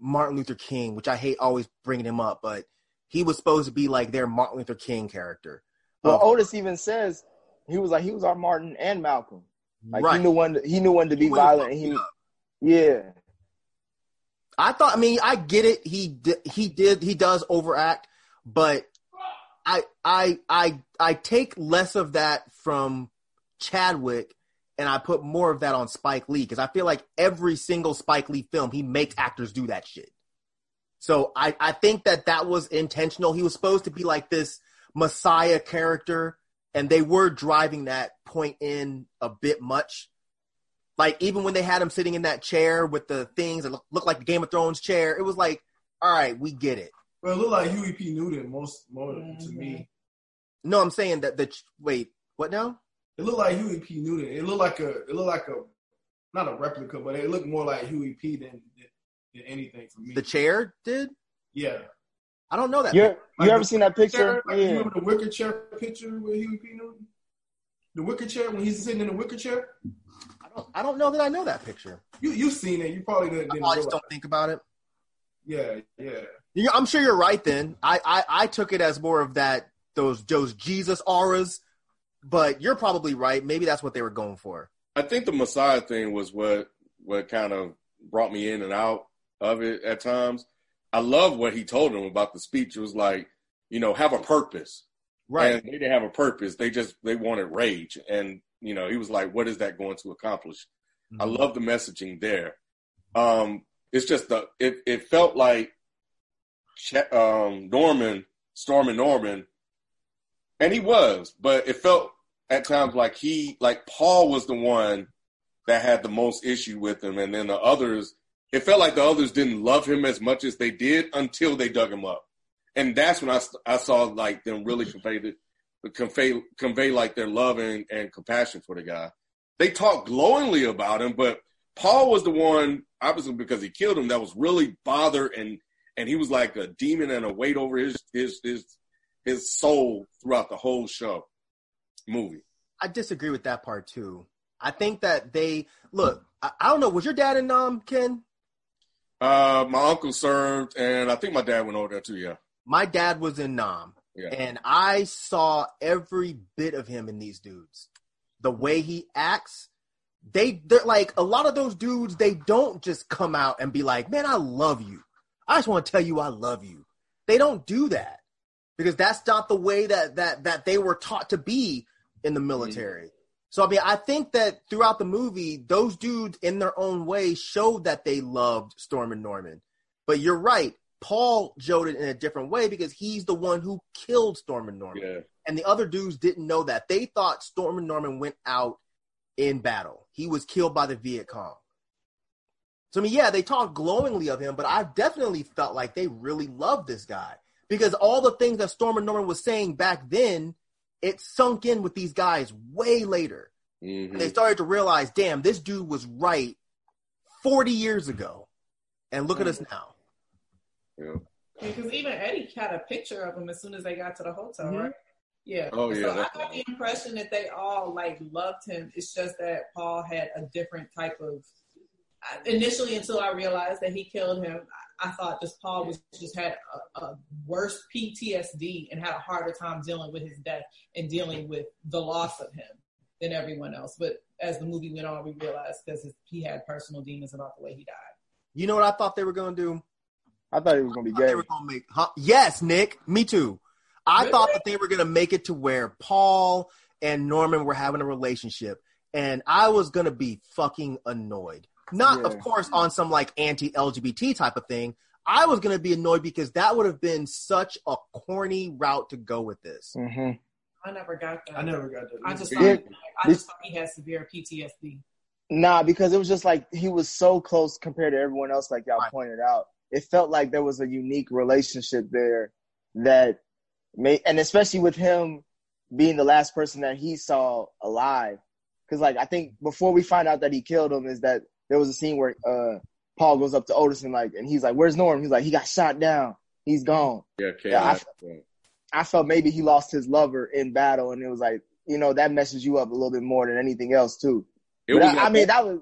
Martin Luther King, which I hate always bringing him up, but he was supposed to be like their Martin Luther King character. Well, Of- Otis even says he was like he was our Martin and Malcolm. Like right. he knew when to, he knew when to be violent. And he, yeah, I thought. I mean, I get it. He he did. He does overact, but I I I I take less of that from Chadwick, and I put more of that on Spike Lee because I feel like every single Spike Lee film he makes actors do that shit. So I I think that that was intentional. He was supposed to be like this messiah character, and they were driving that point in a bit much. Like even when they had him sitting in that chair with the things that look, look like the Game of Thrones chair, it was like, all right, we get it. Well, it looked like Huey P. Newton most, more to me. No, I'm saying that the ch- wait, what now? It looked like Huey P. Newton. It looked like a, it looked like a, not a replica, but it looked more like Huey P. than than, than anything for me. The chair did? yeah. I don't know that. you you Like ever the seen that picture? Chair, like, You Yeah, remember the wicker chair picture with Huey P. Newton? The wicker chair when he's sitting in the wicker chair. I don't. I don't know that I know that picture. You you've seen it. You probably didn't. I didn't probably just don't think about it. Yeah, yeah. You- I'm sure you're right. Then I, I I took it as more of that those those Jesus auras. But you're probably right. Maybe that's what they were going for. I think the Messiah thing was what what kind of brought me in and out of it at times. I love what he told them about the speech. It was like, you know, have a purpose. Right. And they didn't have a purpose. They just they wanted rage. And, you know, he was like, what is that going to accomplish? I Mhm. love the messaging there. Um, it's just the it, it felt like um, Norman, Stormin' Norman, and he was, but it felt at times like he, like Paul was the one that had the most issue with him, and then the others, it felt like the others didn't love him as much as they did until they dug him up, and that's when I, I saw like them really convey the, convey convey like their love and, and compassion for the guy. They talk glowingly about him, but Paul was the one, obviously because he killed him, that was really bothered and and he was like a demon and a weight over his his his his soul throughout the whole show movie. I disagree with that part too. I think that they look. I, I don't know. Was your dad in Nam, Ken? Uh, my uncle served, and I think my dad went over there too. Yeah, My dad was in Nam, yeah, and I saw every bit of him in these dudes. The way he acts, they they're like a lot of those dudes. They don't just come out and be like, "Man, I love you." I just want to tell you I love you. They don't do that because that's not the way that that that they were taught to be in the military. Mm-hmm. So I mean, I think that throughout the movie, those dudes in their own way showed that they loved Stormin' Norman. But you're right, Paul it in a different way because he's the one who killed Stormin' Norman. yeah. And the other dudes didn't know that. They thought Stormin' Norman went out in battle. He was killed by the Viet Cong. So I mean, yeah, they talk glowingly of him, but I definitely felt like they really loved this guy because all the things that Stormin' Norman was saying back then, it sunk in with these guys way later. Mhm. And they started to realize, damn, this dude was right 40 years ago. And look at us now. Yeah. Because even Eddie had a picture of him as soon as they got to the hotel, mm-hmm. right? Yeah. Oh, yeah, So I that's got the impression that they all like loved him. It's just that Paul had a different type of. Uh, initially, until I realized that he killed him, I I thought just Paul was just had a, a worse PTSD and had a harder time dealing with his death and dealing with the loss of him than everyone else. But as the movie went on, we realized because he had personal demons about the way he died. You know what I thought they were going to do? I thought he was gonna be thought they gay. were gonna make huh? yes, Nick. Me too. I Really? thought that they were gonna make it to where Paul and Norman were having a relationship, and I was gonna be fucking annoyed. Not, Yeah. of course, on some like anti-LGBT type of thing. I was gonna be annoyed because that would have been such a corny route to go with this. hmm I never got that. I never got that. I just Yeah. thought, I just thought he had severe PTSD. Nah, because it was just like he was so close compared to everyone else, like y'all Right. pointed out. It felt like there was a unique relationship there that made, and especially with him being the last person that he saw alive. Because like I think before we find out that he killed him, is that there was a scene where uh Paul goes up to Otis and like, and he's like, "Where's Norm?" He's like, "He got shot down. He's gone." Yeah, Yeah, I- yeah. I felt maybe he lost his lover in battle, and it was like, you know, that messes you up a little bit more than anything else too. It But was I, I mean, that was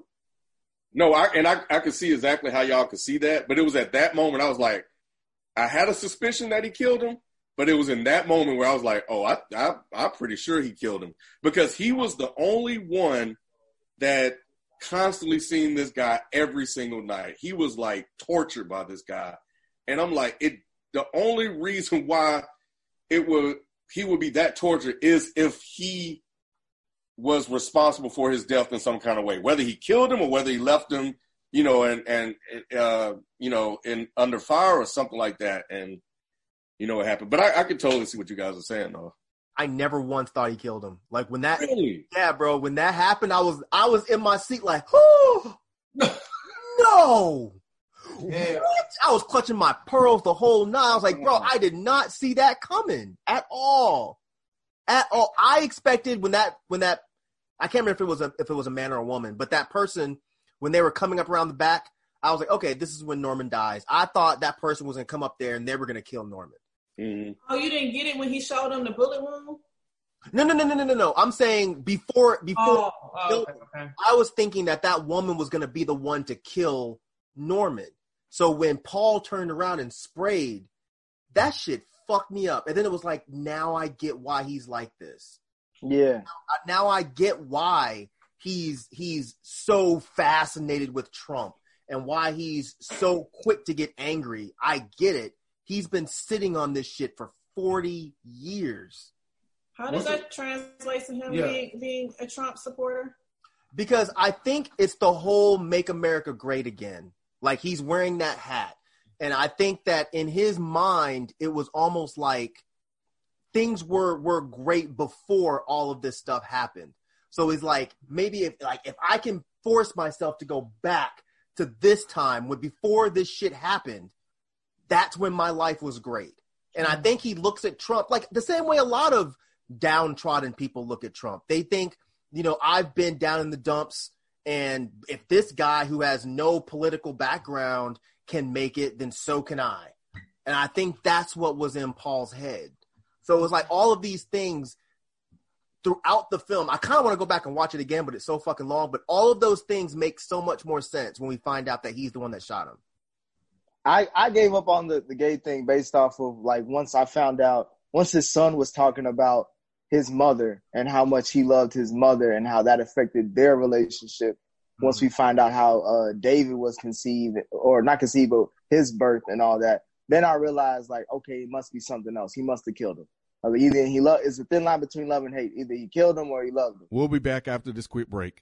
No, I and I I could see exactly how y'all could see that, but it was at that moment I was like, I had a suspicion that he killed him, but it was in that moment where I was like, oh, I, I I'm pretty sure he killed him because he was the only one that constantly seen this guy every single night. He was like tortured by this guy, and I'm like, it. The only reason why it would he would be that tortured is if he was responsible for his death in some kind of way, whether he killed him or whether he left him, you know, and and uh, you know, in under fire or something like that, and you know what happened. But I, I could totally see what you guys are saying, though. I never once thought he killed him. Like when that, Really? yeah, bro, when that happened, I was I was in my seat like, oh no. Yeah. What? I was clutching my pearls the whole night. I was like, bro, I did not see that coming at all. At all. I expected when that when that I can't remember if it was a if it was a man or a woman, but that person when they were coming up around the back, I was like, okay, this is when Norman dies. I thought that person was gonna come up there and they were gonna kill Norman. hmm Oh, you didn't get it when he showed him the bullet wound? No, no, no, no, no, no, no. I'm saying before before Oh, oh okay, okay. I was thinking that that woman was going to be the one to kill Norman. So when Paul turned around and sprayed, that shit fucked me up. And then it was like, now I get why he's like this. Yeah. Now I get why he's he's so fascinated with Trump and why he's so quick to get angry. I get it. He's been sitting on this shit for 40 years. How does that translate to him yeah. being, being a Trump supporter? Because I think it's the whole make America great again. Like he's wearing that hat. And I think that in his mind, it was almost like things were were great before all of this stuff happened. So he's like, maybe if like if I can force myself to go back to this time when before this shit happened, that's when my life was great. And I mm-hmm. think he looks at Trump like the same way a lot of downtrodden people look at Trump. They think, you know, I've been down in the dumps and if this guy who has no political background can make it, then so can I. And I think that's what was in Paul's head. So it was like all of these things throughout the film. I kind of want to go back and watch it again, but it's so fucking long. But all of those things make so much more sense when we find out that he's the one that shot him. I, I gave up on the, the gay thing based off of like once I found out, once his son was talking about his mother and how much he loved his mother and how that affected their relationship. Mm-hmm. Once we find out how uh, David was conceived or not conceived, but his birth and all that, then I realized like, okay, it must be something else. He must have killed him. I mean, either he love it's a thin line between love and hate. Either he killed him or he loved him. We'll be back after this quick break.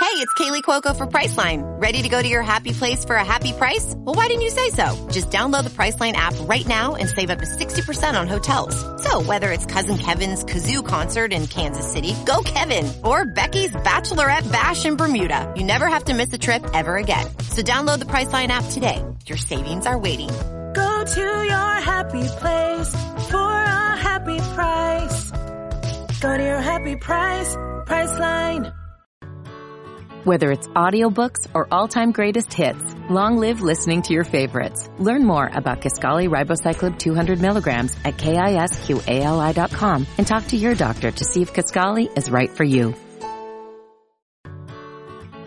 Hey, it's Kaley Cuoco for Priceline. Ready to go to your happy place for a happy price? Well, why didn't you say so? Just download the Priceline app right now and save up to 60% on hotels. So whether it's Cousin Kevin's Kazoo concert in Kansas City, go Kevin, or Becky's Bachelorette Bash in Bermuda, you never have to miss a trip ever again. So download the Priceline app today. Your savings are waiting. Go to your happy place for a happy price. Go to your happy price, Priceline. Whether it's audiobooks or all-time greatest hits, long live listening to your favorites. Learn more about Kisqali Ribociclib 200 milligrams at kisqali.com and talk to your doctor to see if Kisqali is right for you.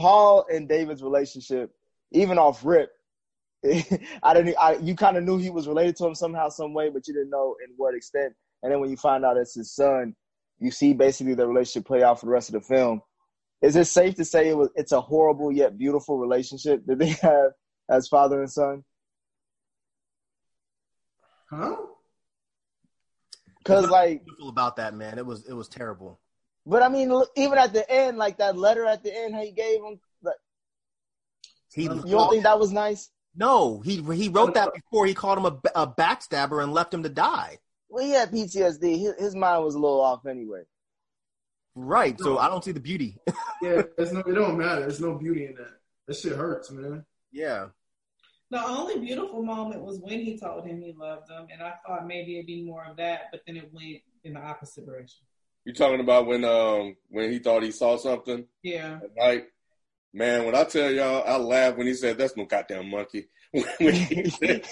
Paul and David's relationship, even off rip, I didn't. I, you kind of knew he was related to him somehow, some way, but you didn't know in what extent. And then when you find out it's his son, you see basically the relationship play out for the rest of the film is it safe to say it was it's a horrible yet beautiful relationship that they have as father and son? Huh? Because like beautiful about that man, it was it was terrible. But I mean, even at the end, like that letter at the end, he gave him. Like, he, you don't think that was nice? No, he he wrote that before he called him a, a backstabber and left him to die. Well, he had PTSD. His, his mind was a little off anyway. Right. So I don't see the beauty. yeah, there's no. It don't matter. There's no beauty in that. That shit hurts, man. Yeah. The only beautiful moment was when he told him he loved him, and I thought maybe it'd be more of that, but then it went in the opposite direction. You talking about when um when he thought he saw something? Yeah. Like, man, when I tell y'all, I laughed when he said, "That's no goddamn monkey." when he said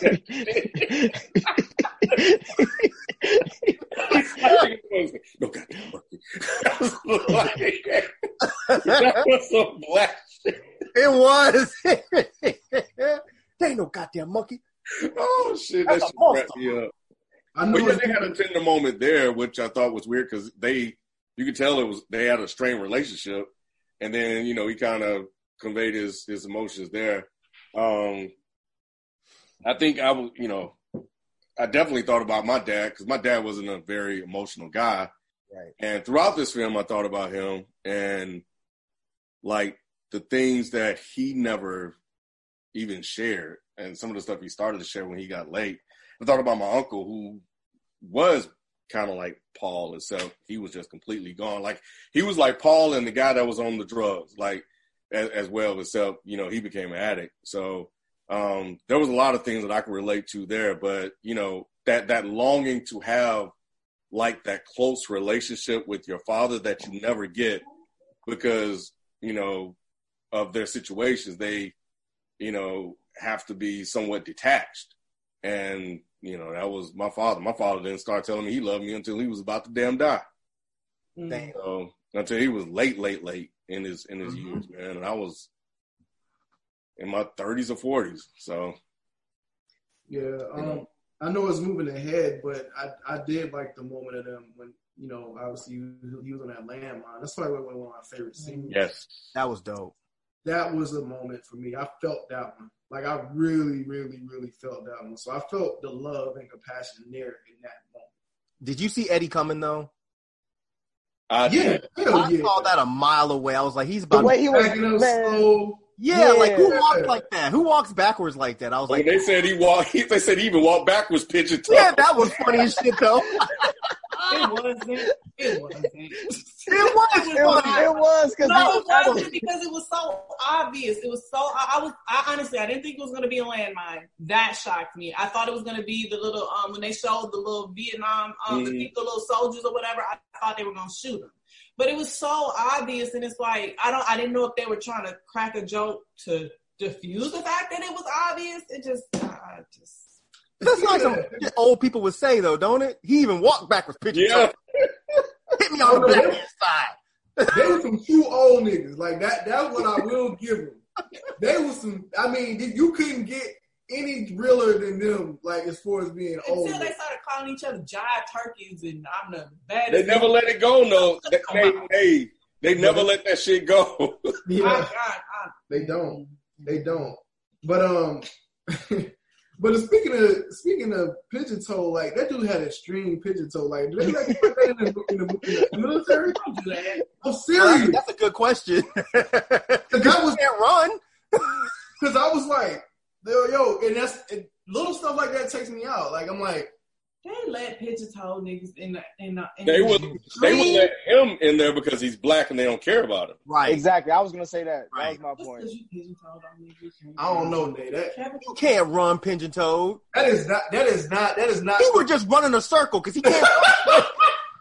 no goddamn monkey. that was some black shit. It was. they ain't no goddamn monkey. Oh shit, that shit cracked me up. I know but yeah, they had a tender moment there, which I thought was weird because they, you could tell it was they had a strained relationship, and then you know he kind of conveyed his his emotions there. Um, I think I was, you know, I definitely thought about my dad because my dad wasn't a very emotional guy. Right. And throughout this film, I thought about him and like the things that he never even shared and some of the stuff he started to share when he got late. I thought about my uncle who was kind of like Paul himself. He was just completely gone. Like he was like Paul and the guy that was on the drugs, like as, as well, except, you know, he became an addict. So um, there was a lot of things that I could relate to there, but you know, that that longing to have like that close relationship with your father that you never get because you know of their situations they you know have to be somewhat detached and you know that was my father my father didn't start telling me he loved me until he was about to damn die Damn. so until he was late late late in his in his Mhm. years man and i was in my 30s or 40s so Yeah, um, I know it's moving ahead, but I I did like the moment of them when you know obviously he, he was on that landmine. That's probably one of my favorite scenes. yes That was dope. That was a moment for me. I felt that one. Like I really, really, really felt that one. So I felt the love and compassion there in that moment. Did you see Eddie coming though? I Yeah, hell I yeah. saw that a mile away. I was like, he's The about. way to, he was, up slow. yeah, like who Yeah. walks like that? Who walks backwards like that? I was when like, they said he walked they said he even walked backwards pigeon toe yeah, that was funny as shit though. It wasn't. It wasn't. It was it was, it was because No, it wasn't because it was so obvious. It was so. I, I was. I honestly, I didn't think it was going to be a landmine. That shocked me. I thought it was going to be the little um when they showed the little Vietnam um the Mhm. people, the little soldiers or whatever. I thought they were going to shoot them, but it was so obvious, and it's like I don't. I didn't know if they were trying to crack a joke to diffuse the fact that it was obvious. It just, I just. That's like some old people would say though, don't it? He even walked backwards pigeon yeah toe. Hit me on the black side. They were some true old niggas. Like that. That's what I will give them. They was some. I mean, you couldn't get any realer than them. Like as far as being old. Until they started calling each other jive turkeys and I'm the baddest. they never let it go no they they, they, they never let that shit go My Yeah. God, I, They don't. They don't. But um, but speaking of speaking of pigeon toe, like that dude had extreme pigeon toe. Like, do they let you put that in the, in the, in the military? don't do that. I'm serious. Uh, that's a good question. The guy was can't run. because I was like, yo, yo, and that's and little stuff like that takes me out. Like I'm like, They let pigeon toe niggas in the in the. In they the would they would let him in there because he's black and they don't care about him Right. exactly. I was gonna say that. That was my Just point. 'cause you pigeon toed don't mean you can't. I don't know, Nate. That You can't run pigeon toed. that is not that is not that is not He would just running a circle because he can't.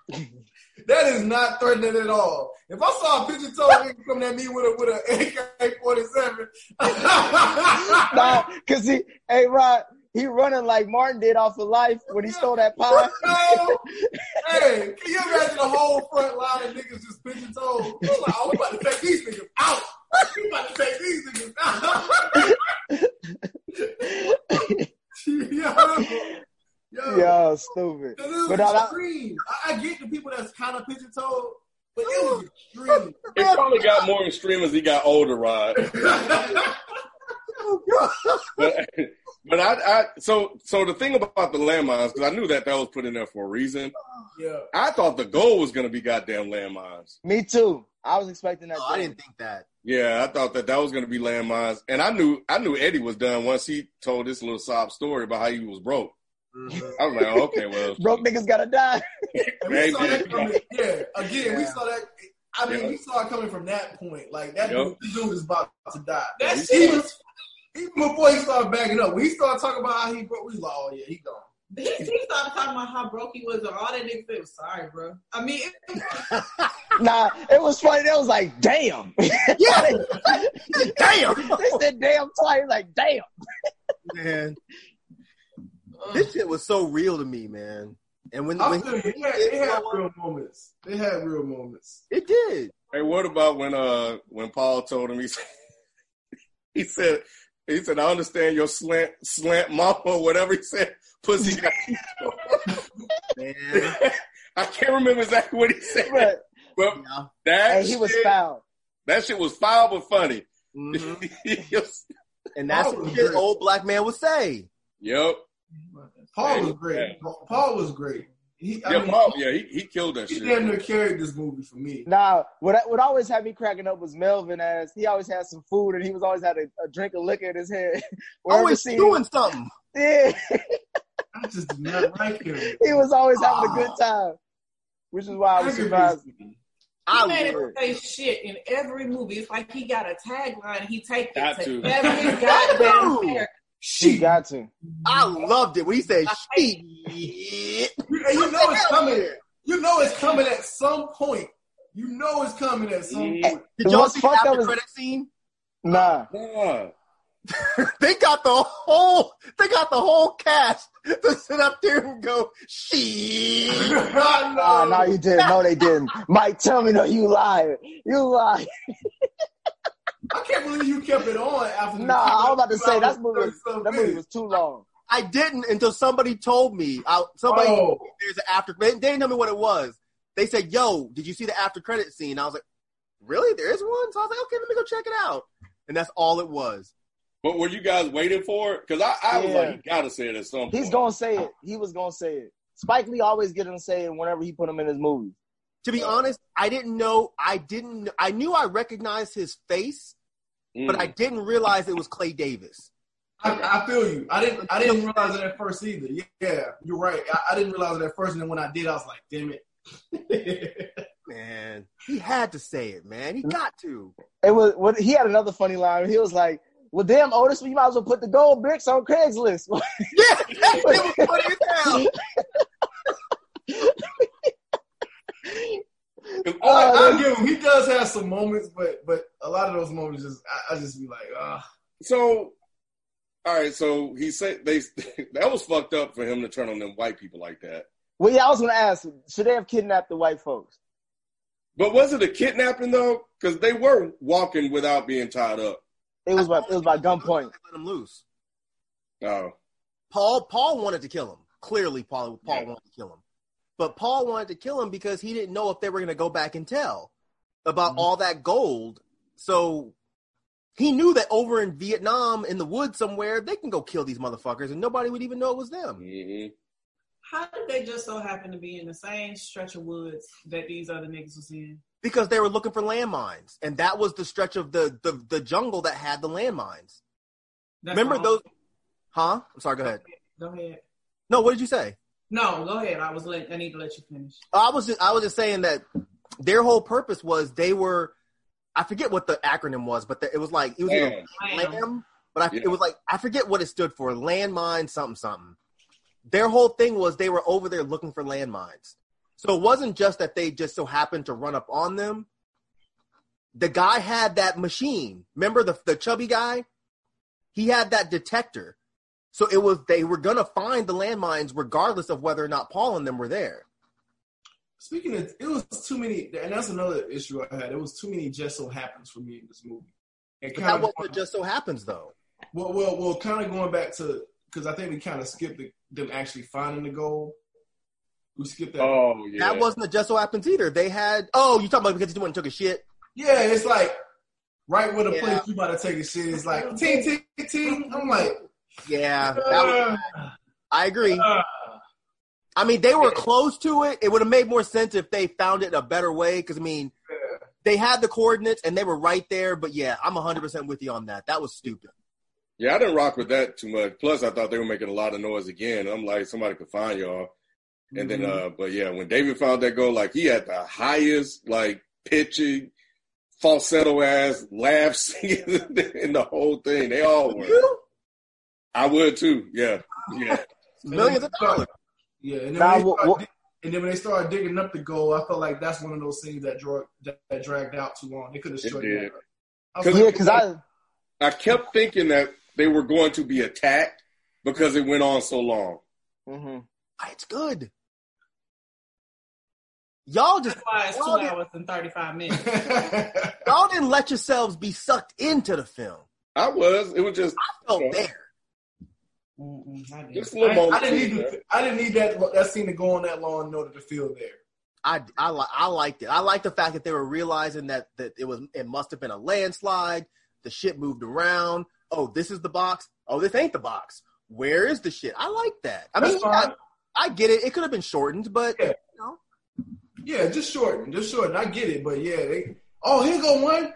that is not threatening at all. If I saw a pigeon toe nigga coming at me with a with a AK forty seven, nah, cause he, hey Rod, he running like Martin did off of life when he stole that pie. Hey, can you imagine the whole front line of niggas just pigeon toed? Like, oh, we about to take these niggas out. We about to take these niggas out. yo, yo, Yo, stupid. 'Cause it was But I- extreme. I, I get the people that's kind of pigeon toed, but it was extreme. it probably got more extreme as he got older rod Oh, but, but I, I so so the thing about the landmines because I knew that that was put in there for a reason. yeah. I thought the goal was going to be goddamn landmines. Me too. I was expecting that. No, I didn't think that. Yeah, I thought that that was going to be landmines, and I knew I knew Eddie was done once he told this little sob story about how he was broke. Mm-hmm. I was like, oh, okay, well, Broke niggas gotta die. And we saw that maybe. coming. Yeah, again, we saw that. I mean, Yeah. we saw it coming from that point. Like that Yep. dude, this dude is about to die. That He shit was even before he started backing up. When he started talking about how he broke, we was like, oh yeah, he gone. he, he started talking about how broke he was, and all that niggas said was sorry, bro. I mean, it, Nah, it was funny. They was like, damn. Yeah. Damn. they said damn twice. Like, damn. Man, this shit was so real to me, man. And when, when feel you. They had, they had real moments. They had real moments. it did, Hey, what about when uh when Paul told him he said he said he said I understand your slant slant mama or whatever he said pussy. got. I can't remember exactly what he said, But but Yeah. that hey, he was foul. that shit was foul but funny. Mhm. yep. And that's Paul what was shit old black man would say. Yep. Paul was great. Paul was great. He, I Yeah, mean, Paul, yeah, he, he killed that shit. he shit. damn near carried this movie for me. Nah, what what always had me cracking up was Melvin as he always had some food and he was always had a, a drink of liquor in his head. Wherever Always seen doing something. yeah, I just did not like him. he was always having a good ah. time, which is why I was surprised. I he made would. him say shit in every movie. It's like he got a tagline he takes it Got to to. every goddamn character. She Shit. got to. I loved it when he said shit. You, and you know it's coming. You know it's coming at some point. You know it's coming at some Yeah. point. Did y'all What's see the after is- credit scene? Nah. Yeah. they got the whole they got the whole cast to sit up there and go shit. I know. Ah, no, you didn't. No, they didn't. Mike, tell me no, you lied. You lied. I can't believe you kept it on after. the Nah, I was about to say that movie. Was, 30 that movie was too long. I didn't until somebody told me. I, somebody Oh. there's an after. They, they didn't tell me what it was. They said, "Yo, did you see the after credit scene?" I was like, "Really? There is one." So I was like, "Okay, let me go check it out." And that's all it was. But were you guys waiting for it? Because I, I was like, he gotta say it at some point. He's gonna say it. He was gonna say it. Spike Lee always get him to say it whenever he put him in his movies. To be honest, I didn't know. I didn't. I knew I recognized his face, Mm. but I didn't realize it was Clay Davis. I, I feel you. I didn't. I didn't realize it at first either. Yeah, you're right. I, I didn't realize it at first, and then when I did, I was like, "Damn it!" Man, he had to say it. Man, he got to. It was. What he had another funny line. He was like, "Well, damn, Otis, you might as well put the gold bricks on Craigslist." Yeah, it was funny as hell. 'Cause I, I Oh, give him. He does have some moments, but but a lot of those moments just I, I just be like, ah. So, all right. So he said they that was fucked up for him to turn on them white people like that. well, yeah, I was gonna ask, should they have kidnapped the white folks? But was it a kidnapping though? Because they were walking without being tied up. It was by it was by gunpoint. Let him loose. Oh, Paul Paul wanted to kill him. Clearly, Paul Paul Yeah. wanted to kill him. But Paul wanted to kill him because he didn't know if they were going to go back and tell about Mhm. all that gold. So he knew that over in Vietnam, in the woods somewhere, they can go kill these motherfuckers, and nobody would even know it was them. hmm How did they just so happen to be in the same stretch of woods that these other niggas was in? Because they were looking for landmines, and that was the stretch of the the, the jungle that had the landmines. That's Remember wrong. those? Huh? I'm sorry. Go ahead. Go ahead. No, what did you say? No, go ahead. I was let, I need to let you finish. Oh, I was just I was just saying that their whole purpose was they were I forget what the acronym was, but the, it was like it was either Lamb. Lamb. LAM, but I, Yeah. it was like I forget what it stood for. Landmine something something. Their whole thing was they were over there looking for landmines. So it wasn't just that they just so happened to run up on them. The guy had that machine. Remember the the chubby guy? He had that detector. So it was they were gonna find the landmines regardless of whether or not Paul and them were there. Speaking of, it was too many, and that's another issue I had. It was too many just so happens for me in this movie. And But kind that wasn't just so happens though. well, well, well, kind of going back to because I think we kind of skipped the, them actually finding the goal. We skipped that. Oh yeah. That wasn't a just so happens either. They had oh, you talking about because he went and took a shit? Yeah, it's like right where the Yeah. place you about to take a shit is like ting ting ting. I'm like, Yeah, that was, uh, I agree. uh, I mean, they were close to it. It would have made more sense if they found it in a better way. Because I mean, they had the coordinates and they were right there. But yeah, I'm 100 percent with you on that. That was stupid. Yeah, I didn't rock with that too much. Plus, I thought they were making a lot of noise again. I'm like, somebody could find y'all. And then, Mm-hmm. uh, but yeah, when David found that goal, like he had the highest like pitching, falsetto ass laugh singing in the whole thing. They all were. You? I would too. Yeah, yeah. Millions of dollars. yeah. And then, Nah, when they wha- started, and then when they started digging up the goal, I felt like that's one of those things that drug that, that dragged out too long. They could have It straightened did. that. I Cause- like, Yeah, because I I kept thinking that they were going to be attacked because it went on so long. mhm. It's good. Y'all just That's why it's two y'all, did, hours and 35 minutes. y'all didn't let yourselves be sucked into the film. I was. It was just. I felt Yeah. there. Mm-mm, I didn't. Just a little I. I didn't need to, I didn't need that that scene to go on that long in order to feel there. I, I, li- I liked it. I liked the fact that they were realizing that, that it was it must have been a landslide. The shit moved around. Oh, this is the box. Oh, this ain't the box. Where is the shit? I like that. I That's mean, fine. I, I get it. It could have been shortened, but Yeah. you know, Yeah, just shorten, just shorten. I get it, but yeah, they. Oh, here go one.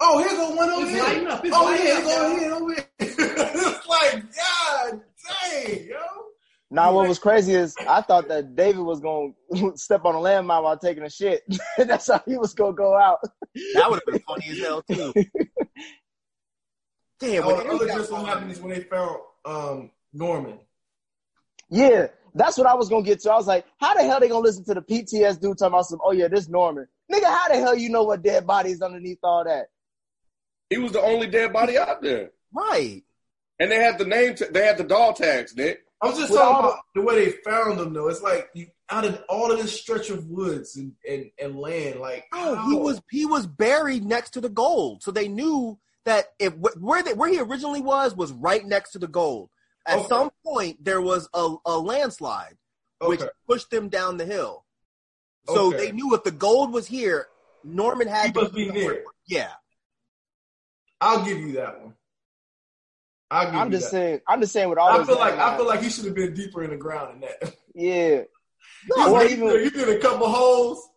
Oh, here go one over It's here. lighting up. It's oh, yeah, here go y'all. here over here. it's like, God dang, yo. Now, what was crazy is I thought that David was going to step on a landmine while taking a shit. That's how he was going to go out. that would have been funny as hell too. Damn, Oh, other just so happened is when they found um, Norman. Yeah, that's what I was gonna get to. I was like, how the hell they gonna listen to the PTS dude talking about some? Oh yeah, this Norman, nigga. How the hell you know what dead body is underneath all that? He was the only dead body out there, Right. and they had the name. T- they had the dog tags, Nick. I was just With talking all the- about the way they found him, though. It's like you out of all of this stretch of woods and, and, and land, like No, he was he was buried next to the gold, so they knew that if where they, where he originally was was right next to the gold. At Okay. some point, there was a, a landslide which Okay. pushed them down the hill. So Okay. they knew if the gold was here, Norman had He to must be near. Yeah, I'll give you that one. I'll give I'm you just that. saying. I'm just saying with all I feel like I feel like he should have been deeper in the ground than that. yeah. he, or he, even- did, he did a couple holes.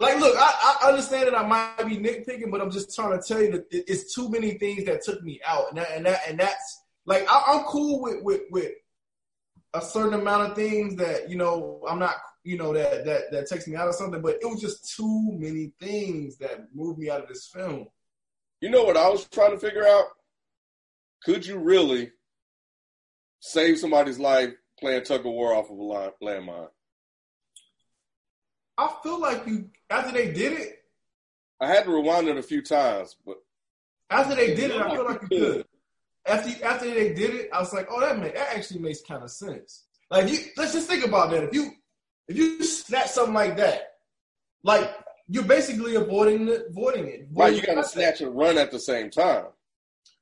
Like, look, I, I understand that I might be nitpicking, but I'm just trying to tell you that it's too many things that took me out, and that, and that and that's like I, I'm cool with with with a certain amount of things that you know I'm not you know that that that takes me out of something, but it was just too many things that moved me out of this film. You know what I was trying to figure out? Could you really save somebody's life playing tug of war off of a landmine? I feel like you after they did it, I had to rewind it a few times, but after they did it, I feel like you could. After after they did it, I was like, oh, that make, that actually makes kind of sense. Like, you, let's just think about that. If you if you snatch something like that, like you're basically avoiding the, avoiding it. right, you got to snatch and run at the same time.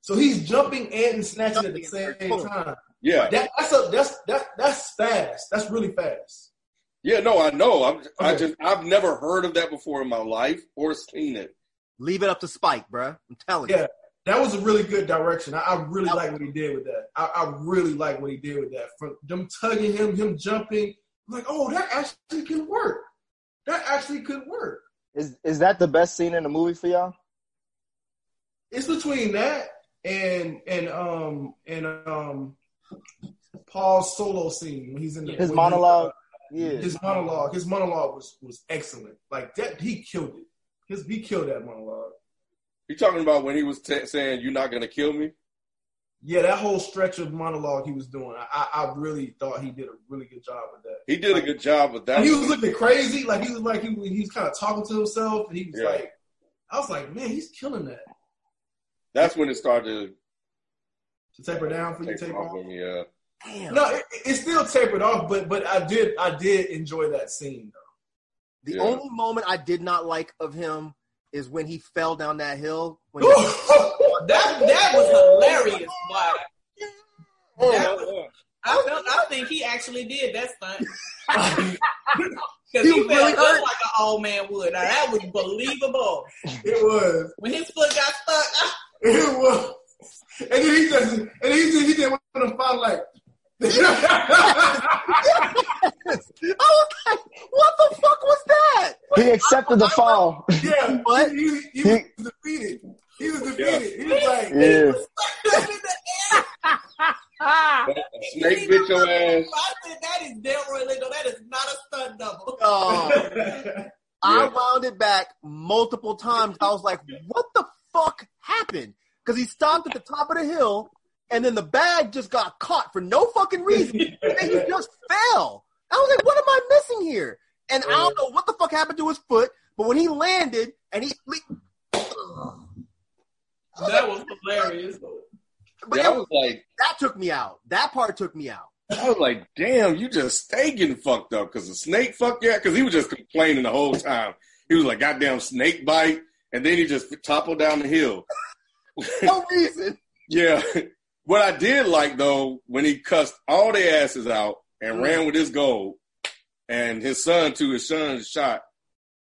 So he's jumping and snatching at the same time. Yeah, That, that's a that's that that's fast. That's really fast. yeah, no, I know. I'm. I just. I've never heard of that before in my life or seen it. leave it up to Spike, bro. I'm telling you. Yeah, that was a really good direction. I, I really like what he did with that. I, I really like what he did with that. From them tugging him, him jumping, I'm like, oh, that actually can work. That actually could work. Is is that the best scene in the movie for y'all? It's between that and and um and um Paul's solo scene when he's in the, His when he- monologue. Yeah. his monologue, his monologue was was excellent. Like that, he killed it. His he killed that monologue. You talking about when he was t- saying you're not gonna kill me? Yeah, that whole stretch of monologue he was doing, I, I I really thought he did a really good job with that. He did a good job with that. He was looking crazy, like he was like he, was- he was kind of talking to himself, and he was Yeah. like, I was like, man, he's killing that. That's when it started To taper down for you, take take off off. Yeah. Damn. No, it, it still tapered off, but but I did I did enjoy that scene though. The Yeah. only moment I did not like of him is when he fell down that hill. When he- that That that was hilarious. Why? Oh. That was, I felt. I think he actually did that stunt because He he, was felt really just like an old man would. Now that was believable. it was. When his foot got stuck, It was. And then he just, and he just, he did one of them final like. I was like, what the fuck was that? He accepted the fall. yeah, What? he, he, he was defeated. He was defeated. He was like, Yeah. Snake bit your ass. I said that is Delroy Lindo. That is not a stunt double. Oh, I wound it back multiple times. I was like, what the fuck happened? Because he stopped at the top of the hill, and then the bag just got caught for no fucking reason, and he just fell. I was like, what am I missing here? And I don't know what the fuck happened to his foot, but when he landed and he, That was hilarious. but Yeah, I it- was like, that took me out. That part took me out. I was like, damn, you just stay getting fucked up because the snake fucked you. Because he was just complaining the whole time. He was like, goddamn snake bite, and then he just toppled down the hill. No reason. Yeah. What I did like though, when he cussed all their asses out and mm-hmm. ran with his gold, and his son to his son shot.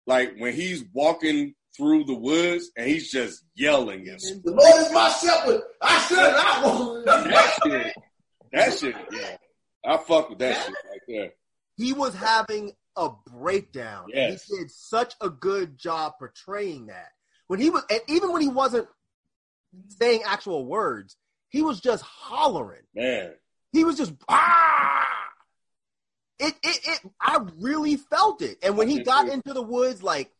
Like when he's walking through the woods and he's just yelling and the Lord is my shepherd. I should not want. that shit. That shit, yeah. I fuck with that shit right there. he was having a breakdown. Yes. He did such a good job portraying that. When he was, and even when he wasn't saying actual words, he was just hollering. Man. He was just ah. It, it, it. I really felt it. And when he got into the woods, like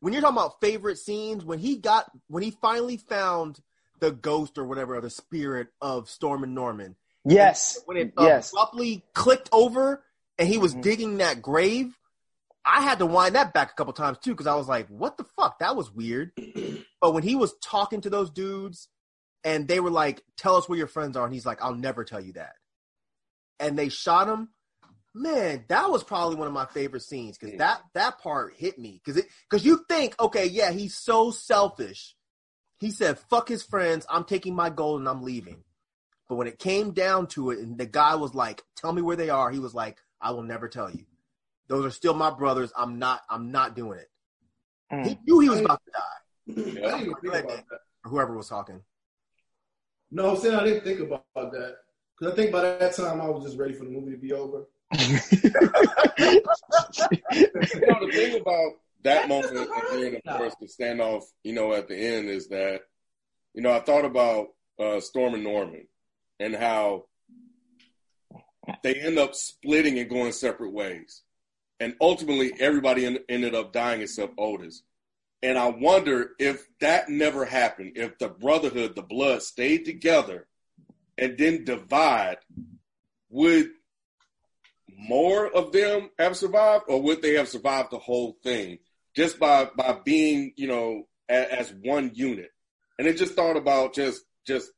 when you're talking about favorite scenes, when he got, when he finally found the ghost or whatever, or the spirit of Stormin' Norman, Yes. when it Yes. abruptly clicked over and he was Mhm. digging that grave, I had to wind that back a couple times too because I was like, "What the fuck? That was weird." but when he was talking to those dudes and they were like, "Tell us where your friends are," and he's like, "I'll never tell you that," and they shot him. Man, that was probably one of my favorite scenes because that that part hit me because it because you think, okay, yeah, he's so selfish. He said, "Fuck his friends. I'm taking my gold and I'm leaving." But when it came down to it, and the guy was like, "Tell me where they are," he was like, "I will never tell you. Those are still my brothers. I'm not. I'm not doing it." Mm. He knew he was about to die. I didn't think about that. Whoever was talking. No, I'm saying I didn't think about that because I think by that time I was just ready for the movie to be over. You know, the thing about that moment, and then of course the standoff, you know, at the end is that, you know, I thought about uh, Stormin' Norman and how they end up splitting and going separate ways, and ultimately everybody en- ended up dying except Otis. And I wonder if that never happened, if the brotherhood, the blood, stayed together and didn't divide, would more of them have survived, or would they have survived the whole thing just by by being, you know, a, as one unit? And it just thought about just just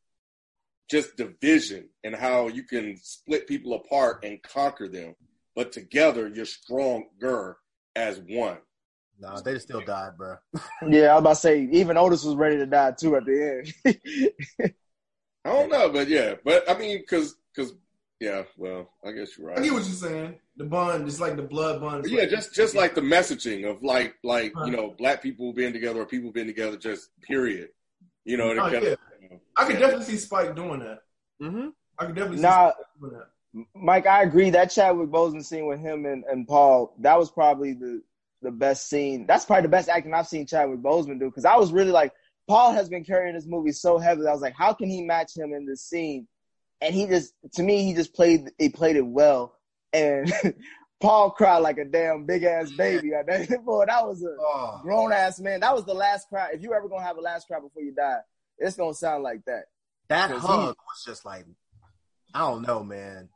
just division and how you can split people apart and conquer them, but together you're stronger as one. No, they still died, bro. yeah, I was about to say, even Otis was ready to die too at the end. I don't know, but yeah, but I mean, because because yeah, well, I guess you're right. I get what you're saying. The bond, it's like the blood bond. But yeah, just just like the messaging of like like you know black people being together or people being together, just period. You know, Oh, they kept- yeah. you know. I could definitely see Spike doing that. Mm-hmm. I could definitely see Nah. Spike doing that. Mike, I agree. That Chadwick Boseman scene with him and, and Paul, that was probably the, the best scene. That's probably the best acting I've seen Chadwick Boseman do. Because I was really like, Paul has been carrying this movie so heavily. I was like, how can he match him in this scene? And he just, to me, he just played, he played it well. And Paul cried like a damn big ass baby. I think, boy, that was a Oh, grown ass man. That was the last cry. If you ever gonna have a last cry before you die, it's gonna sound like that. that hug he- was just like, I don't know, man.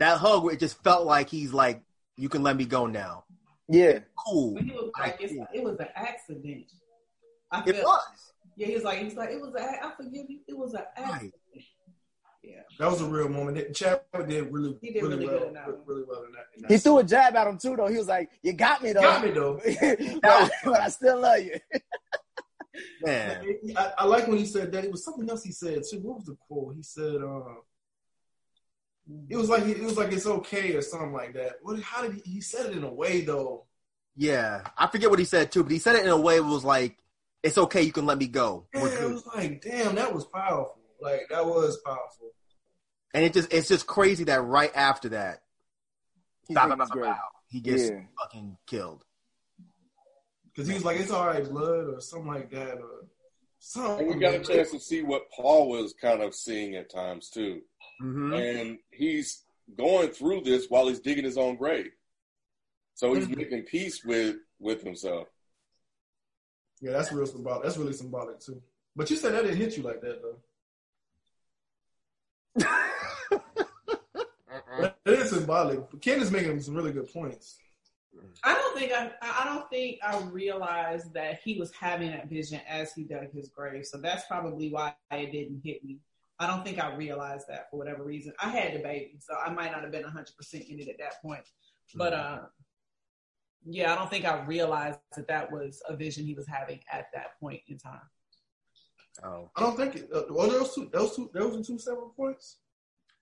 That hug, it just felt like he's like, you can let me go now. Yeah. Cool. But he was like, it's, it was an accident. I It feel, was. Yeah, he was like, he's like, it was a, I forgive you. It was an accident. Yeah. That was a real moment. Chadwick did really, He did really, really well, good in that one. really well in that. in that He scene. threw a jab at him too, though. He was like, "You got me, though. Got me though. but, but I still love you." Man. I, I like when he said that. It was something else he said too. What was the quote? He said, uh, "It was like it was like it's okay" or something like that. What? How did he? He said it in a way though. Yeah. I forget what he said too, but he said it in a way it was like, it's okay, you can let me go. Yeah, We're it was like, damn, that was powerful. Like that was powerful. And it just it's just crazy that right after that, He bow, think bow, bow, he gets Yeah. fucking killed. Because he was like, "It's all right, blood," or something like that, or something. And we got a chance to see what Paul was kind of seeing at times too. Mm-hmm. And he's going through this while he's digging his own grave. So he's Mhm. making peace with with himself. Yeah, that's real symbolic. That's really symbolic too. But you said that didn't hit you like that though. That is symbolic. Ken is making some really good points. I don't think I, I don't think I realized that he was having that vision as he dug his grave. So that's probably why it didn't hit me. I don't think I realized that for whatever reason. I had the baby, so I might not have been 100% in it at that point. But uh, yeah, I don't think I realized that that was a vision he was having at that point in time. Oh. I don't think it. Uh, well, those two, those two, those are two separate points.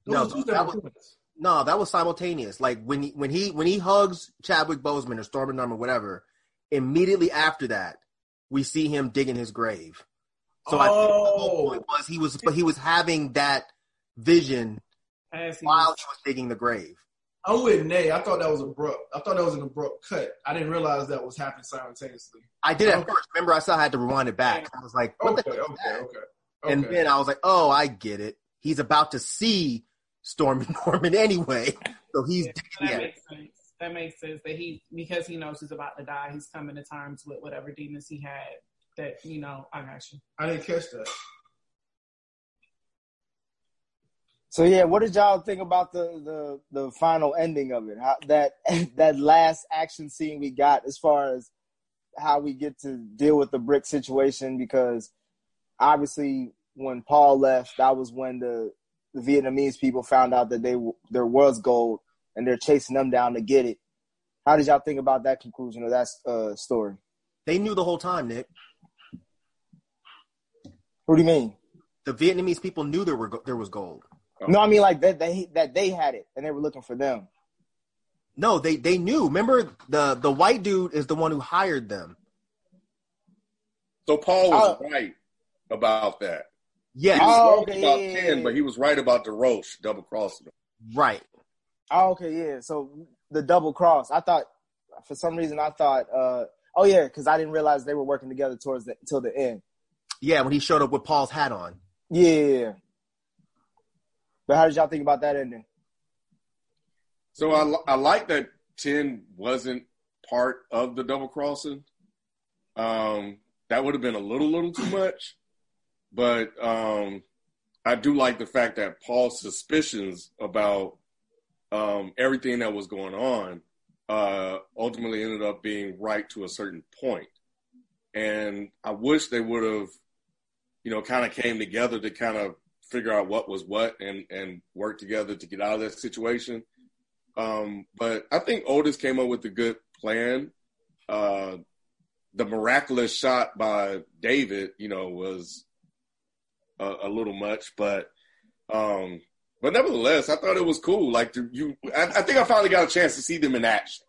Those No, two that separate was- points. No, that was simultaneous. Like when he when he when he hugs Chadwick Boseman or Stormin' or whatever, immediately after that, we see him digging his grave. So I think the whole Oh. point was he was but he was having that vision As he while was- he was digging the grave. I'm with Nay. I thought that was abrupt. I thought that was an abrupt cut. I didn't realize that was happening simultaneously. I did at Okay. first. Remember, I still had to rewind it back. I was like, what Okay, the okay, hell okay. And then I was like, oh, I get it. He's about to see Storm Norman anyway. So he's Yeah, yeah. that makes sense. That makes sense that he because he knows he's about to die, he's coming to terms with whatever demons he had. That you know, I got you. I didn't catch that. So yeah, what did y'all think about the the the final ending of it? How, that that last action scene we got, as far as how we get to deal with the brick situation, because obviously when Paul left, that was when the, the Vietnamese people found out that they there was gold, and they're chasing them down to get it. How did y'all think about that conclusion of that uh, story? They knew the whole time, Nick. What do you mean? The Vietnamese people knew there were there was gold. No, I mean like that they that they had it and they were looking for them. No, they they knew. Remember the the white dude is the one who hired them. So Paul was Oh. right about that. Yes, He was Oh, okay, about yeah, yeah, Tien, yeah. but he was right about Desroche double crossing him. right. Oh, okay, yeah. So the double cross. I thought for some reason I thought uh oh yeah, because I didn't realize they were working together towards the till the end. Yeah, when he showed up with Paul's hat on. Yeah, yeah, yeah. But how did y'all think about that ending? So I I like that Tien wasn't part of the double crossing. Um, that would have been a little little too much, but um, I do like the fact that Paul's suspicions about um, everything that was going on uh, ultimately ended up being right to a certain point. And I wish they would have, you know, kind of came together to kind of figure out what was what and and work together to get out of that situation. Um, but I think Otis came up with a good plan. Uh, the miraculous shot by David, you know, was a, a little much, but um, but nevertheless, I thought it was cool. Like to, you, I, I think I finally got a chance to see them in action,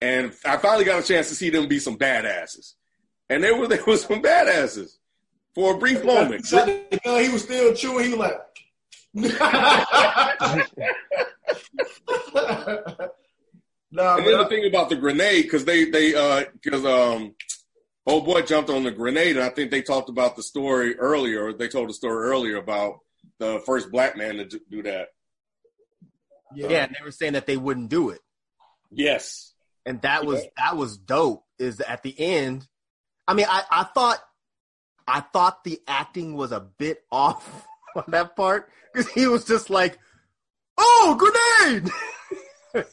and I finally got a chance to see them be some badasses, and they were they were some badasses for a brief moment. He shot the gun, he was still chewing. He was like, nah, And then the thing about the grenade, because they they uh because um old boy jumped on the grenade, and I think they talked about the story earlier. They told the story earlier about the first black man to do- do that. yeah, Yeah, and they were saying that they wouldn't do it. Yes, and that was that was dope. Is at the end, I mean, I I thought I thought the acting was a bit off on that part because he was just like, "Oh, grenade!"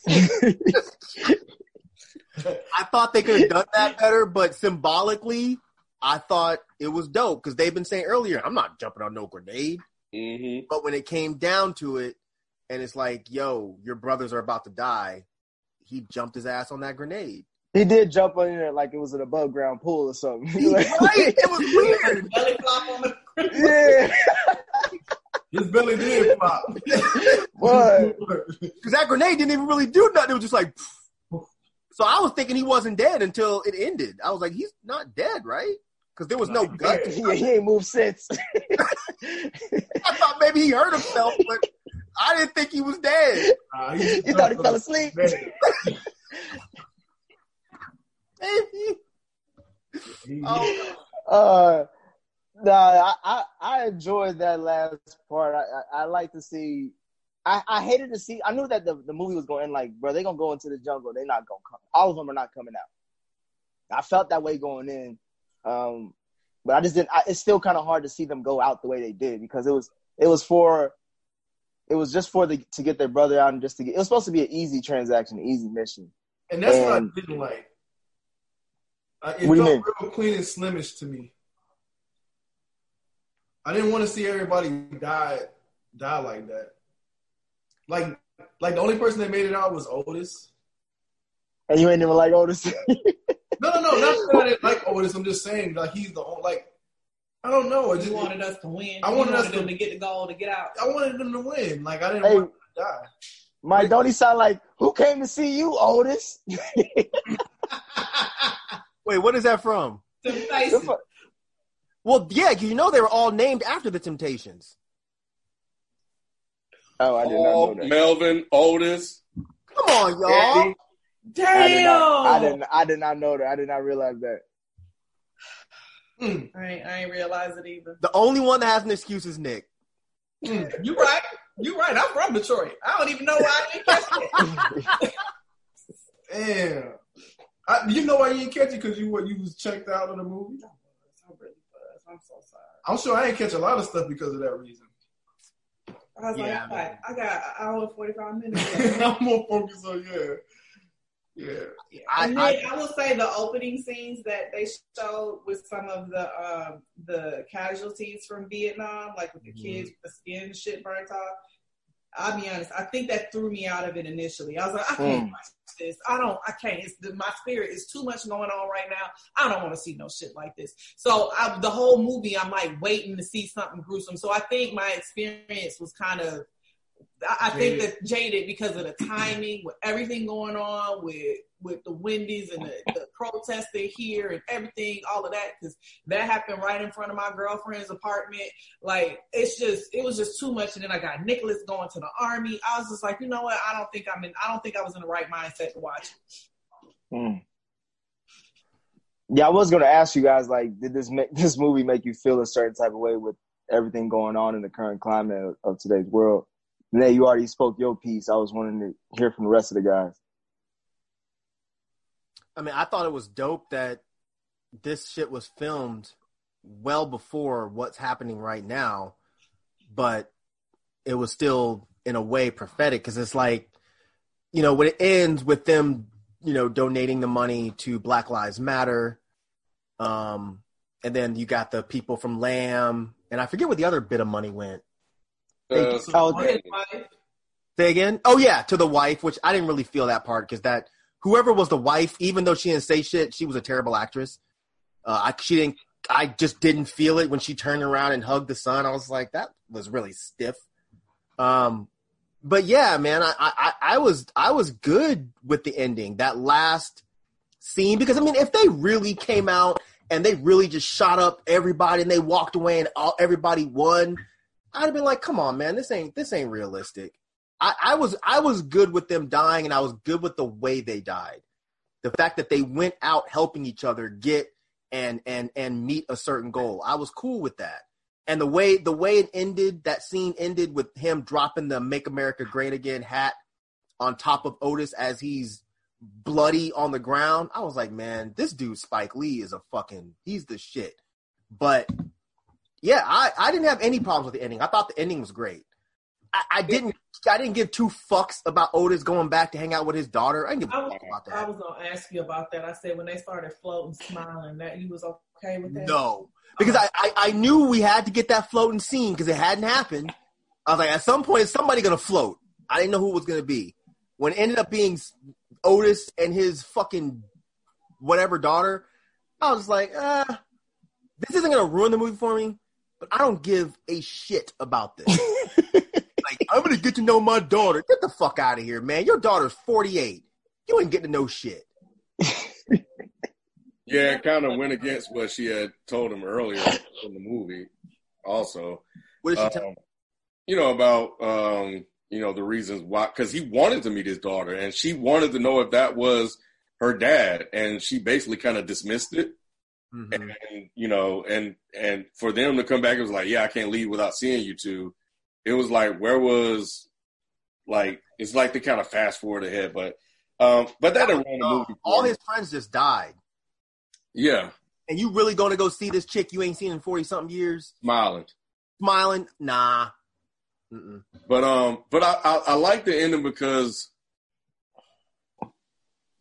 I thought they could have done that better, but symbolically, I thought it was dope because they've been saying earlier, "I'm not jumping on no grenade." hmm But when it came down to it, and it's like, "Yo, your brothers are about to die," he jumped his ass on that grenade. He did jump on there like it was an above ground pool or something. right? It was weird. Belly flop on the yeah. his belly did flop. What? Because that grenade didn't even really do nothing. It was just like. So I was thinking he wasn't dead until it ended. I was like, he's not dead, right? Because there was no Nah, gut. he Yeah, he ain't moved since. I thought maybe he hurt himself, but I didn't think he was dead. Nah, he you thought he fell asleep? Oh, Uh, nah, I, I I enjoyed that last part. I I, I like to see. I, I hated to see. I knew that the, the movie was going like, bro, they're gonna go into the jungle. They're not gonna come. All of them are not coming out. I felt that way going in, um, but I just didn't. I, it's still kind of hard to see them go out the way they did because it was it was for. It was just for the to get their brother out and just to get. It was supposed to be an easy transaction, an easy mission. and that's what I didn't like. Uh, it What do you felt mean? real clean and slimish to me. I didn't want to see everybody die die like that. Like like the only person that made it out was Otis. And you ain't even like Otis. No, no, no, not that I didn't like Otis. I'm just saying like he's the only like I don't know. I just You wanted us to win. I You wanted us them to- to get the goal to get out. I wanted them to win. Like I didn't Hey. want them to die. Mike, don't he sound like who came to see you, Otis? wait, what is that from? Temptation. Well, yeah, 'cause you know they were all named after the Temptations. Oh, I did not know that. Melvin, Otis, Come on, y'all. Eddie. I did, not, I didn't. I did not know that. I did not realize that. Mm, I ain't, I ain't realize it either. The only one that has an excuse is Nick. mm. You right. You right. I'm from Detroit. I don't even know why I didn't catch it. Damn. I, you know why you didn't catch it because you what you was checked out of the movie. I'm really buzzed. I'm so sorry. I'm sure I ain't catch a lot of stuff because of that reason. I I was Yeah, like, man. "Fuck, I got an hour and forty five minutes. I'm more focused on yeah, yeah. I- and then I- I, will say the opening scenes that they showed with some of the um, the casualties from Vietnam, like with the Mm-hmm. kids with the skin shit burnt off. I'll be honest, I think that threw me out of it initially. I was like, I can't Mm. watch this. I don't. I can't. It's the, my spirit is too much going on right now. I don't want to see no shit like this. So I, the whole movie, I'm like waiting to see something gruesome. So I think my experience was kind of. I, I think that jaded because of the timing with everything going on with with the Wendy's and the, the protesting here and everything, all of that, because that happened right in front of my girlfriend's apartment. Like it's just, it was just too much. And then I got Nicholas going to the army. I was just like, you know what? I don't think I'm in. I don't think I was in the right mindset to watch. it. Mm. Yeah, I was gonna ask you guys like, did this make this movie make you feel a certain type of way with everything going on in the current climate of, of today's world? Nay, you already spoke your piece. I was wanting to hear from the rest of the guys. I mean, I thought it was dope that this shit was filmed well before what's happening right now, but it was still in a way prophetic because it's like, you know, when it ends with them, you know, donating the money to Black Lives Matter, um, and then you got the people from Lamb, and I forget where the other bit of money went. Uh, Oh, His Say again? Oh yeah, to the wife, which I didn't really feel that part because that whoever was the wife, even though she didn't say shit, she was a terrible actress. Uh, I she didn't. I just didn't feel it when she turned around and hugged the son. I was like, that was really stiff. Um, but yeah, man, I, I I was I was good with the ending. That last scene because I mean, if they really came out and they really just shot up everybody and they walked away and all, everybody won, I'd have been like, come on, man, this ain't this ain't realistic. I, I was I was good with them dying, and I was good with the way they died. The fact that they went out helping each other get and and and meet a certain goal, I was cool with that. And the way the way it ended, that scene ended with him dropping the "Make America Great Again" hat on top of Otis as he's bloody on the ground. I was like, man, this dude Spike Lee is a fucking he's the shit. But yeah, I, I didn't have any problems with the ending. I thought the ending was great. I, I didn't I didn't give two fucks about Otis going back to hang out with his daughter. I didn't give I a was, fuck about I was gonna ask you about that. I said when they started floating, smiling, that you was okay with that. No, because I, I I knew we had to get that floating scene because it hadn't happened. I was like, at some point, somebody gonna float. I didn't know who it was gonna be. When it ended up being Otis and his fucking whatever daughter, I was like, uh, this isn't gonna ruin the movie for me. But I don't give a shit about this. like, I'm gonna get to know my daughter. Get the fuck out of here, man. Your daughter's 48. You ain't getting to know shit. Yeah, it kind of went against what she had told him earlier in the movie. Also, What did she tell? um, you know about um, you know the reasons why because he wanted to meet his daughter and she wanted to know if that was her dad, and she basically kind of dismissed it. Mhm. And you know, and and for them to come back, it was like, yeah, I can't leave without seeing you two. It was like, where was like it's like they kind of fast forward ahead, but um, but that didn't the movie. all his friends just died. yeah, And you really going to go see this chick you ain't seen in 40 something years? smiling. Smiling? Nah. Mm-mm. But um, but I, I I like the ending because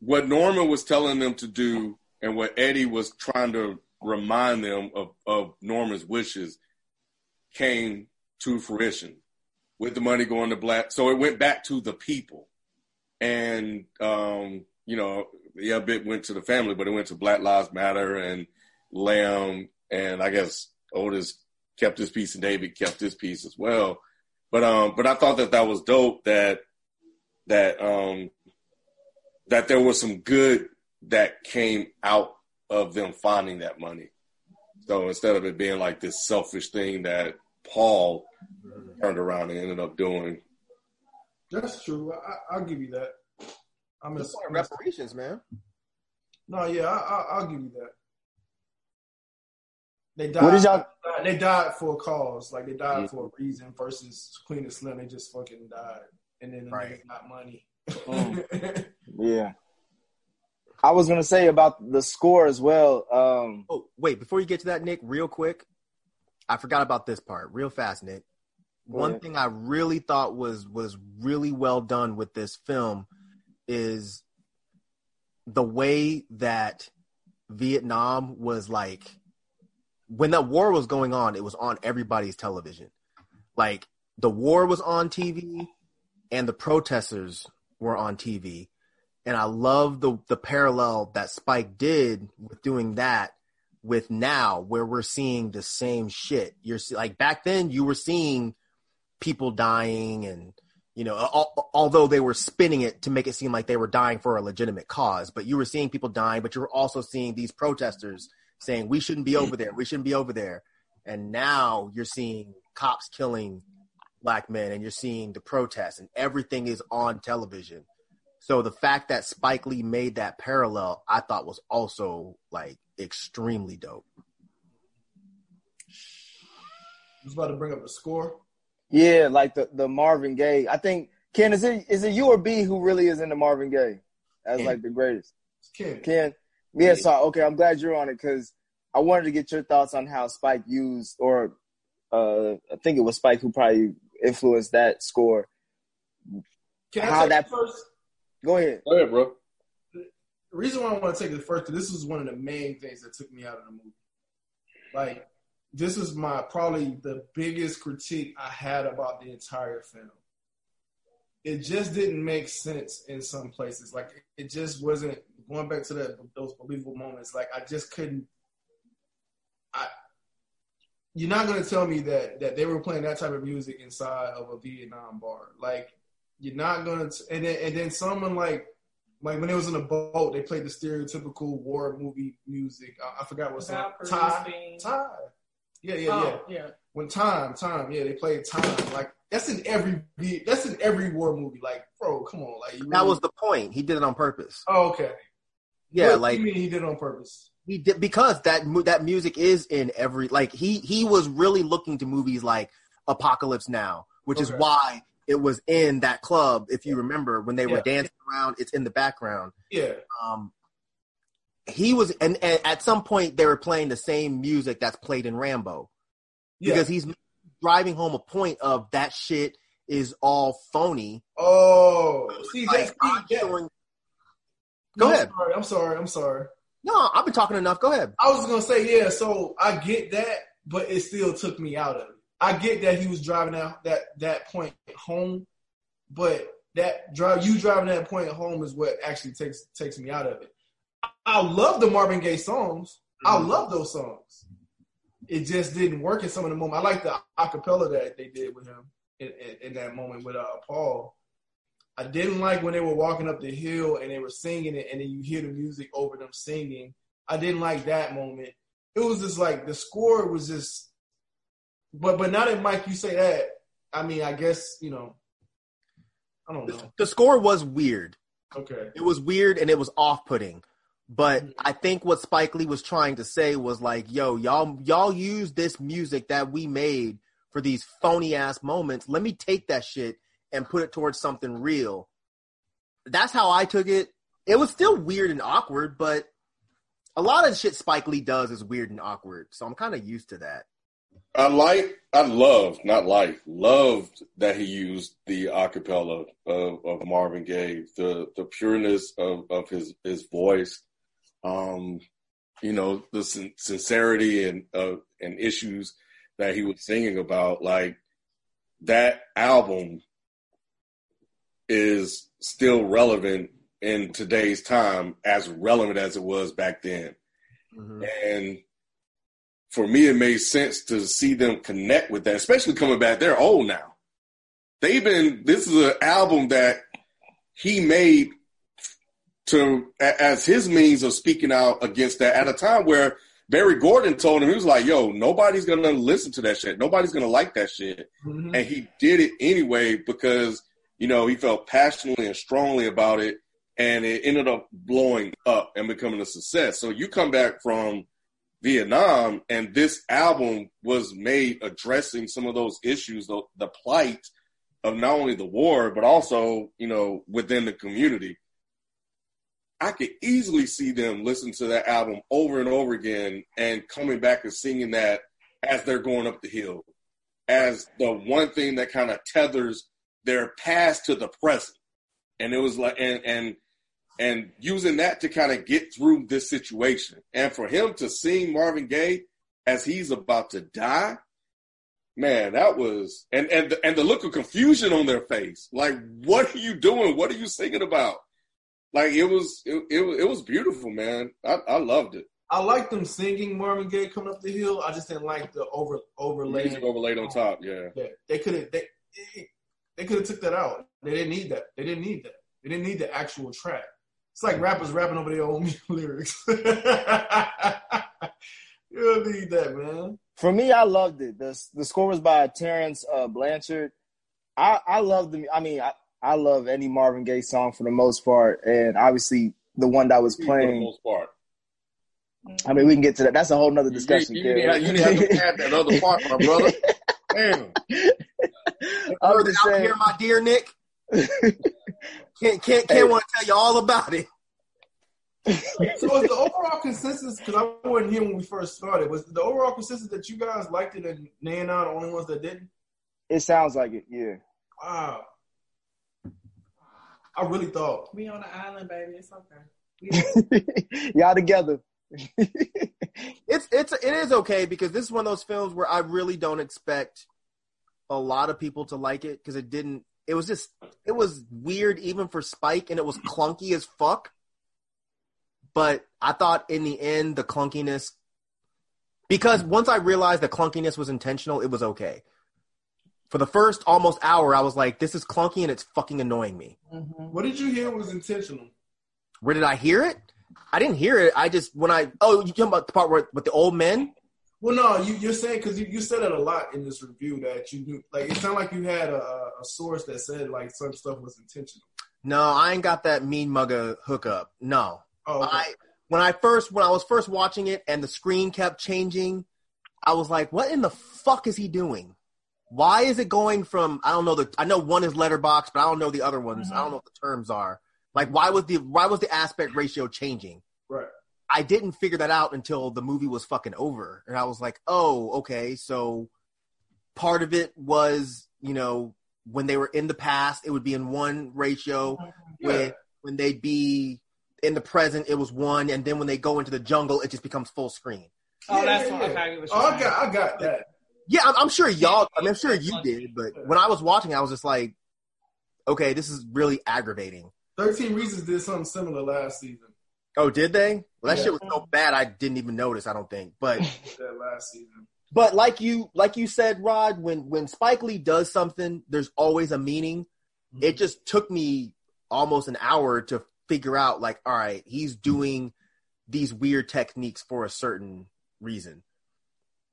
what Norman was telling them to do and what Eddie was trying to remind them of of Norman's wishes came to fruition with the money going to black. So it went back to the people, and um, you know, yeah, a bit went to the family, but it went to Black Lives Matter and Lamb, and I guess Otis kept his piece and David kept his piece as well. But um, but I thought that that was dope that that um that there was some good that came out of them finding that money. So instead of it being like this selfish thing that Paul turned around and ended up doing. That's true. I, I'll give you that. I'm It's a, reparations, man. no, yeah, I, I, I'll give you that. They died. What did y'all- They died for a cause. Like they died Mhm. for a reason. Versus Queen and Slim, they just fucking died, and then the Right. niggas got money. Mm. Yeah. I was gonna say about the score as well. Um, Oh, wait, before you get to that, Nick, real quick, I forgot about this part. Real fast, Nick. one ahead. thing I really thought was was really well done with this film is the way that Vietnam was like when that war was going on, it was on everybody's television. Like the war was on TV and the protesters were on TV. And I love the the parallel that Spike did with doing that with now where we're seeing the same shit. You're like back then you were seeing people dying and you know al- although they were spinning it to make it seem like they were dying for a legitimate cause but you were seeing people dying but you were also seeing these protesters saying we shouldn't be over there. We shouldn't be over there. And now you're seeing cops killing black men and you're seeing the protests and everything is on television so the fact that Spike Lee made that parallel I thought was also like extremely dope I was about to bring up the score. Yeah, like the, the Marvin Gaye. I think Ken, is it is it you or B who really is into Marvin Gaye as Ken. like the greatest? It's Ken. Ken, yeah. So okay, I'm glad you're on it because I wanted to get your thoughts on how Spike used, or uh, I think it was Spike who probably influenced that score. Can I How take that- first? Go ahead. Go ahead, bro. The reason why I want to take it first, this is one of the main things that took me out of the movie. Like, this is my probably the biggest critique I had about the entire film. It just didn't make sense in some places. Like, it just wasn't going back to that those believable moments. Like, I just couldn't. I. You're not gonna tell me that that they were playing that type of music inside of a Vietnam bar. Like, you're not gonna. T- and then and then someone like like when it was in a boat, they played the stereotypical war movie music. I, I forgot what song. Without time. Yeah, yeah, yeah. Oh, yeah. When time, time, yeah, they played time. Like that's in every. That's in every war movie. Like, bro, come on, like you that was the point he did it on purpose Oh, okay. yeah What like do you mean he did it on purpose? He did because that that music is in every like he he was really looking to movies like Apocalypse Now, which is why it was in that club. If you remember when they were dancing around, it's in the background. Yeah, Um, he was and, and at some point they were playing the same music that's played in Rambo yeah. because he's driving home a point of that shit is all phony. oh, see, Like, I'm showing- Go I'm ahead. Sorry, I'm sorry. I'm sorry. No, I've been talking enough. Go ahead. I was gonna say yeah. So I get that, but it still took me out of it. I get that he was driving out that that point home, but that drive you driving that point home is what actually takes takes me out of it. I, I love the Marvin Gaye songs. I love those songs. It just didn't work in some of the moment. I like the acapella that they did with him in, in, in that moment with uh, Paul. I didn't like when they were walking up the hill and they were singing it, and then you hear the music over them singing. I didn't like that moment. It was just like the score was just, but but now that Mike, you say that, I mean, I guess you know, I don't know. The score was weird. Okay, it was weird and it was off-putting. But Mhm. i think what spike lee was trying to say was like yo y'all y'all use this music that we made for these phony ass moments. Let me take that shit and put it towards something real. That's how i took it. It was still weird and awkward but a lot of the shit spike lee does is weird and awkward. So i'm kind of used to that I like, I loved, not like, loved that he used the acapella of, of Marvin Gaye, the the pureness of, of his his voice, um, you know, the sin- sincerity and uh, and issues that he was singing about. Like that album is still relevant in today's time, as relevant as it was back then. And for me, it made sense to see them connect with that, especially coming back. They're old now. They've been, this is an album that he made to, as his means of speaking out against that at a time where Berry Gordy told him, he was like, yo, nobody's going to listen to that shit. Nobody's going to like that shit. Mhm. And he did it anyway because, you know, he felt passionately and strongly about it. And it ended up blowing up and becoming a success. So you come back from Vietnam, and this album was made addressing some of those issues, the, the plight of not only the war, but also, you know, within the community. I could easily see them listening to that album over and over again and coming back and singing that as they're going up the hill. as the one thing that kind of tethers their past to the present. And it was like, and, and, and using that to kind of get through this situation. And for him to sing Marvin Gaye as he's about to die, man, that was, and, and, the, and the look of confusion on their face. Like, what are you doing? What are you singing about? Like, it was, it, it, it was beautiful, man. I, I loved it. I liked them singing Marvin Gaye coming up the hill. I just didn't like the over overlay. Music overlaid on top, yeah. Yeah, they could have they they could have took that out. They didn't need that. They didn't need that. They didn't need the actual track. It's like rappers rapping over their own lyrics. you don't need that, man. For me, I loved it. The the score was by Terrence uh, Blanchard. I I love the. I mean, I, I love any Marvin Gaye song for the most part, and obviously the one that was For the playing. most part. I mean, we can get to that. That's a whole nother You, discussion. you, Kid. you, you didn't have to add that other part, my brother. Damn. I'm Word just out saying. here, my dear Nick. Can't can't can't want to tell you all about it. So was the overall consensus? Because I wasn't here when we first started. Was the overall consensus that you guys liked it and Nay and I the only ones that didn't? It sounds like it. Yeah. Wow. I really thought. We on the island, baby. It's okay. Y'all together. It's it's it is okay because this is one of those films where I really don't expect a lot of people to like it because it didn't. It was just it was weird even for Spike and it was clunky as fuck. But I thought in the end the clunkiness because once I realized the clunkiness was intentional, it was okay. For the first almost hour, I was like, "This is clunky and it's fucking annoying me." Mm-hmm. What did you hear was intentional? Where did I hear it? I didn't hear it. I just when I oh you talking about the part where with the old men? Well, no, you, you're saying because you, you said it a lot in this review that you knew, like it sounded like you had a, a source that said like some stuff was intentional. No, I ain't got that mean mugger hookup. No, Oh, okay. I when I first when I was first watching it and the screen kept changing, I was like, "What in the fuck is he doing? Why is it going from I don't know the I know one is letterbox, but I don't know the other ones. I don't mm-hmm. know what the terms are. Like, why was the why was the aspect ratio changing? right. I didn't figure that out until the movie was fucking over, and I was like, "Oh, okay." So part of it was, you know, when they were in the past, it would be in one ratio. Yeah. When when they'd be in the present, it was one, and then when they go into the jungle, it just becomes full screen. oh, Yeah, that's yeah, what yeah. okay, I get what Oh, you're I got, I got that. Yeah, I'm, I'm sure y'all. I mean, I'm sure you did, but when I was watching, I was just like, "Okay, this is really aggravating." Thirteen Reasons did something similar last season. Oh, did they? Well, that Yeah. shit was so bad, I didn't even notice. I don't think, but. That last season. But like you like you said, Rod, when when Spike Lee does something, there's always a meaning. Mm-hmm. It just took me almost an hour to figure out like, all right, he's doing these weird techniques for a certain reason.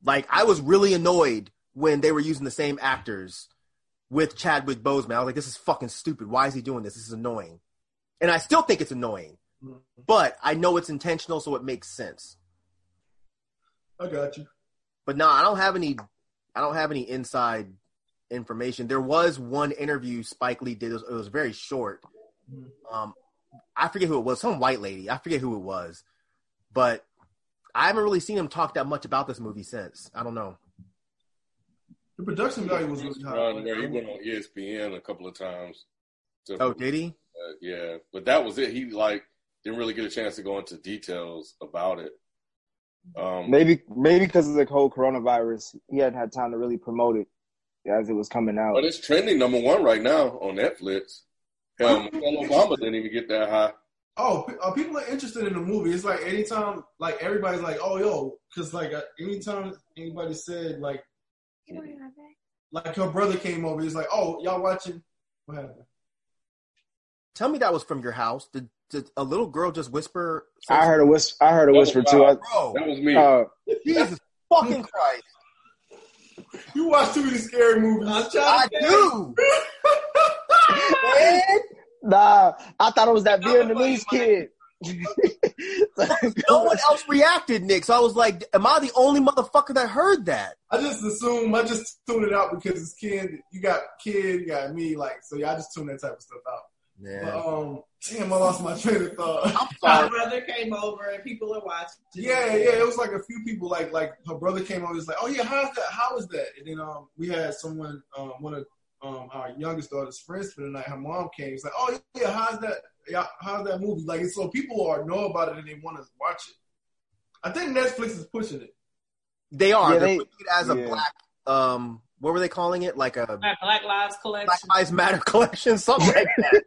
Like I was really annoyed when they were using the same actors with Chadwick Boseman. I was like, this is fucking stupid. Why is he doing this? This is annoying. And I still think it's annoying. But I know it's intentional, so it makes sense. I got you. but no, I don't have any. I don't have any inside information. There was one interview Spike Lee did. It was, it was very short. Um, I forget who it was. Some white lady. I forget who it was, but I haven't really seen him talk that much about this movie since. I don't know. The production value was really high. Run where he went on ESPN a couple of times. To, Oh, did he? uh, yeah, but that was it. He like didn't really get a chance to go into details about it. Um, Maybe maybe because of the whole coronavirus, he hadn't had time to really promote it as it was coming out. but it's trending number one right now on Netflix. Hell, Michelle Obama didn't even get that high. Oh, uh, people are interested in the movie. It's like anytime, like everybody's like, "Oh, yo," because like uh, anytime anybody said like, like her brother came over, he's like, "Oh, y'all watching?" What happened? Tell me that was from your house. Did, did a little girl just whisper? I heard a whisper. I heard a whisper too. I, Bro, That was me. uh, Jesus fucking Christ! You watch too many scary movies. I do. man, nah, I thought it was that Vietnamese kid. No one else reacted, Nick. So I was like, "Am I the only motherfucker that heard that?" I just assume I just tune it out because it's kid. You got kid, you got me, like so. Yeah, I just tune that type of stuff out. But, Yeah. um, damn, I lost my train of thought. My brother came over and people are watching. Yeah, yeah, it was like a few people. Like, like her brother came over. He was like, "Oh yeah, how's that? How is that?" And then um, we had someone, um, one of um, our youngest daughter's friends for the night. Her mom came. He's like, "Oh yeah, how's that? Yeah, how's that movie?" Like, so people are know about it and they want to watch it. I think Netflix is pushing it. They are. Yeah, They're they- putting it as a yeah. black. Um, what were they calling it? Like a Black, Black Lives Black Collection. Lives Matter collection, something like that.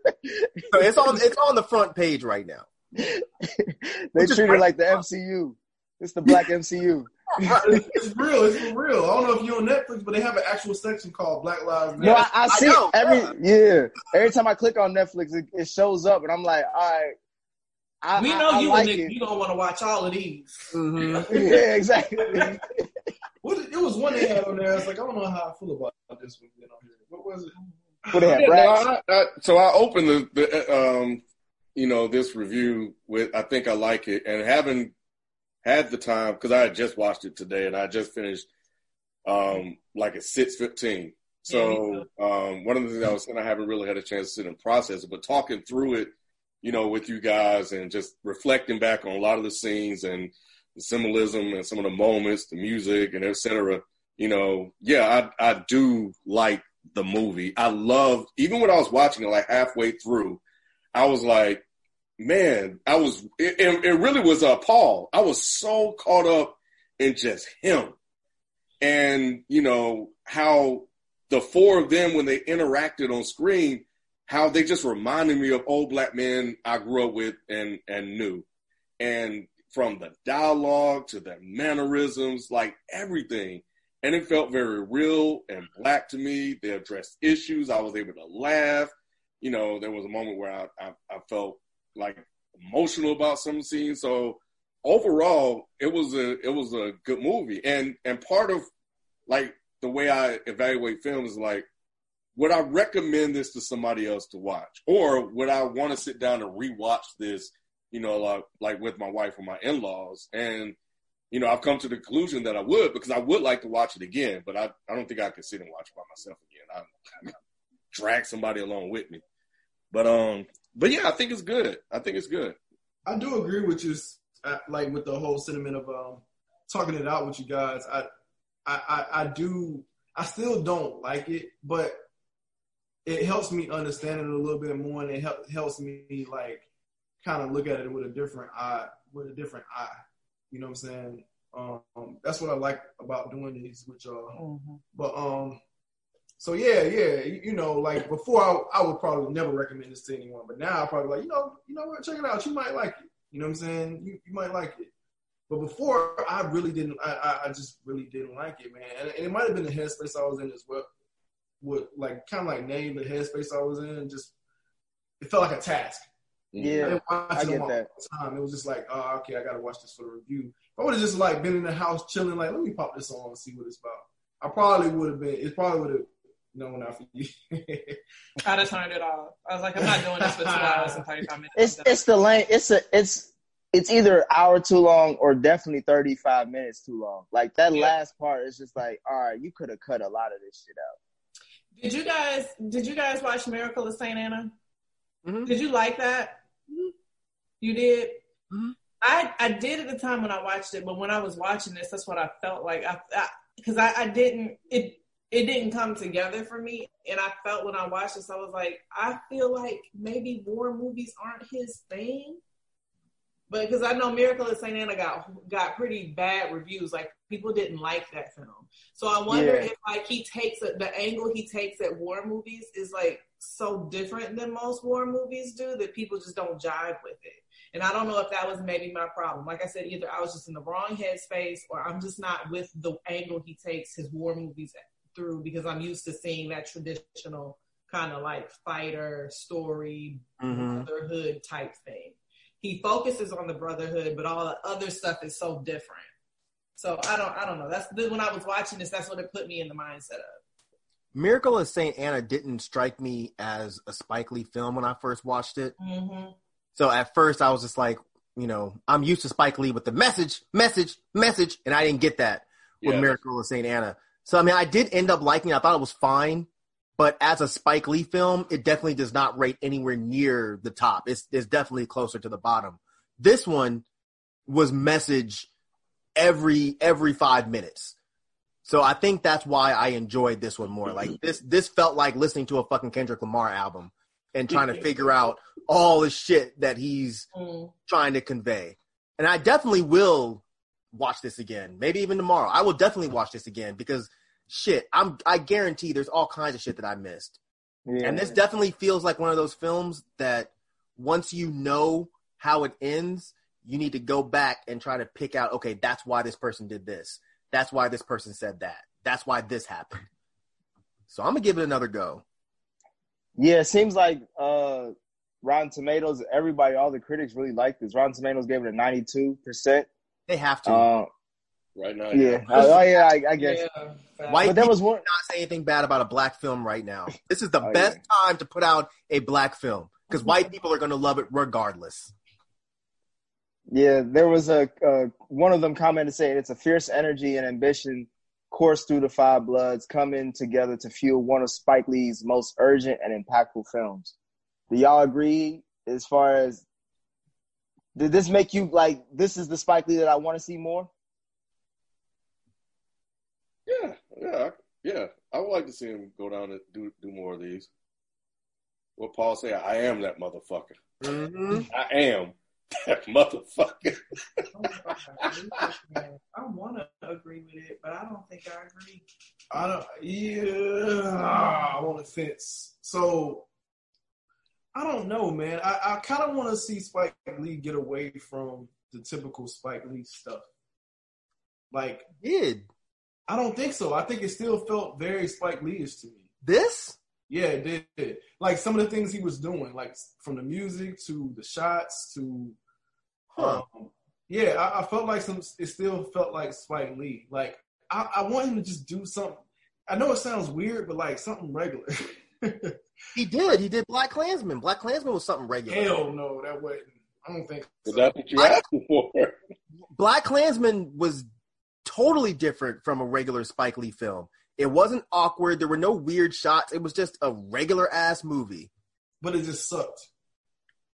so it's on. It's on the front page right now. they treat it like the MCU. It's the black MCU. it's, it's real. It's for real. I don't know if you're on Netflix, but they have an actual section called Black Lives Matter. No, I, I I see know, it every yeah. Every time I click on Netflix, it, it shows up, and I'm like, all right. I, We know I you like and Nick, it. you gonna want to watch all of these. Mm-hmm. yeah, exactly. What, it was one they had on there. It's like I don't know how I feel about this one. being on here. What was it? What they have, Yeah, no. I, I, so I opened the, the um, you know, this review with I think I like it, and having had the time because I had just watched it today, and I just finished um, like at six fifteen. So um, one of the things I was saying, I haven't really had a chance to sit and process it, but talking through it, you know, with you guys and just reflecting back on a lot of the scenes and the symbolism and some of the moments, the music and et cetera. You know, yeah, I I do like the movie. I love even when I was watching it like halfway through, I was like, man, I was it, it, really was uh Paul. I was so caught up in just him. And, you know, how the four of them when they interacted on screen, how they just reminded me of old black men I grew up with and and knew. And from the dialogue to the mannerisms, like everything. And it felt very real and black to me. They addressed issues. I was able to laugh. You know, there was a moment where I, I, I felt like emotional about some scenes. So overall, it was a it was a good movie. And and part of like the way I evaluate films is like, would I recommend this to somebody else to watch, or would I want to sit down and rewatch this? You know, like like with my wife or my in laws, and you know, I've come to the conclusion that I would because I would like to watch it again, but I, I don't think I could sit and watch it by myself again. I drag somebody along with me. But um, but yeah, I think it's good. I think it's good. I do agree with you, uh, like with the whole sentiment of um, talking it out with you guys. I, I, I, I do. I still don't like it, but it helps me understand it a little bit more, and it help, helps me like kind of look at it with a different eye, with a different eye. You know what I'm saying? Um, that's what I like about doing these with y'all. But um, so yeah, yeah, you, you know, like before I, I would probably never recommend this to anyone, but now I probably like, you know, you know what, check it out. You might like it. You know what I'm saying? You you might like it. But before I really didn't. I I, I just really didn't like it, man. And, and it might have been the headspace I was in as well. Would like kind of like name the headspace I was in. Just it felt like a task. I Yeah, didn't watch I it get on that. time. It was just like, oh, okay, I got to watch this for the review. If I would have just like been in the house chilling, like, let me pop this on and see what it's about. I probably would have been. It probably would have known after you. I'd have turned it off. I was like, I'm not doing this for two hours and 35 minutes. it's it's the length. It's a it's it's either an hour too long or definitely thirty five minutes too long. Like that Yeah. last part is just like, all right, you could have cut a lot of this shit out. Did you guys did you guys watch Miracle of Saint Anna? Mhm. Did you like that? You did. Mhm. I I did at the time when I watched it, but when I was watching this, that's what I felt like. I because I, I, didn't it it didn't come together for me, and I felt when I watched this, I was like, I feel like maybe war movies aren't his thing. But because I know Miracle of Saint Anna got got pretty bad reviews, like people didn't like that film. So I wonder Yeah. if like he takes it, the angle he takes at war movies is like so different than most war movies do that people just don't jive with it. And I don't know if that was maybe my problem. Like I said, either I was just in the wrong headspace or I'm just not with the angle he takes his war movies through because I'm used to seeing that traditional kind of like fighter story Mhm. brotherhood type thing. He focuses on the brotherhood, but all the other stuff is so different. So I don't, I don't know. That's when I was watching this. That's what it put me in the mindset of. Miracle of Saint Anna didn't strike me as a Spike Lee film when I first watched it. Mm-hmm. So at first I was just like, you know, I'm used to Spike Lee with the message, message, message, and I didn't get that with Yeah. Miracle of Saint Anna. So I mean, I did end up liking it. I thought it was fine, but as a Spike Lee film, it definitely does not rate anywhere near the top. It's it's definitely closer to the bottom. This one was message every every five minutes. So I think that's why I enjoyed this one more. Like this this felt like listening to a fucking Kendrick Lamar album and trying to figure out all the shit that he's Mm. trying to convey. And I definitely will watch this again. Maybe even tomorrow. I will definitely watch this again because shit, I'm I guarantee there's all kinds of shit that I missed. Yeah. And this definitely feels like one of those films that once you know how it ends, you need to go back and try to pick out, okay, that's why this person did this. That's why this person said that. That's why this happened. So I'm gonna give it another go. Yeah, it seems like uh, Rotten Tomatoes, everybody, all the critics really like this. Rotten Tomatoes gave it a 92%. They have to. Uh, Right now, yeah. Oh, yeah, I, I guess. Yeah. White But there people was one. not say anything bad about a black film right now. This is the Oh, best time to put out a black film because white people are gonna love it regardless. Yeah, there was a uh, one of them commented saying it's a fierce energy and ambition course through the five bloods coming together to fuel one of Spike Lee's most urgent and impactful films. Do y'all agree as far as did this make you like this is the Spike Lee that I want to see more? Yeah, yeah, yeah. I would like to see him go down and do do more of these. What Paul say? I am that motherfucker. Mm-hmm. I am that motherfucker. I want to agree with it, but I don't think I agree. I don't. Yeah, I'm on the fence. So I don't know, man. I, I kind of want to see Spike Lee get away from the typical Spike Lee stuff. Like, Did I don't think so. I think it still felt very Spike Lee-ish to me. this? Yeah, it did. Like some of the things he was doing, like from the music to the shots to, Huh. um, yeah, I, I felt like some. It still felt like Spike Lee. Like I, I want him to just do something. I know it sounds weird, but like something regular. He did. He did Black Klansman. Black Klansman was something regular. Hell no, that wasn't. I don't think. But So. that's what you asked for. Black Klansman was totally different from a regular Spike Lee film. It wasn't awkward. There were no weird shots. It was just a regular ass movie. But it just sucked.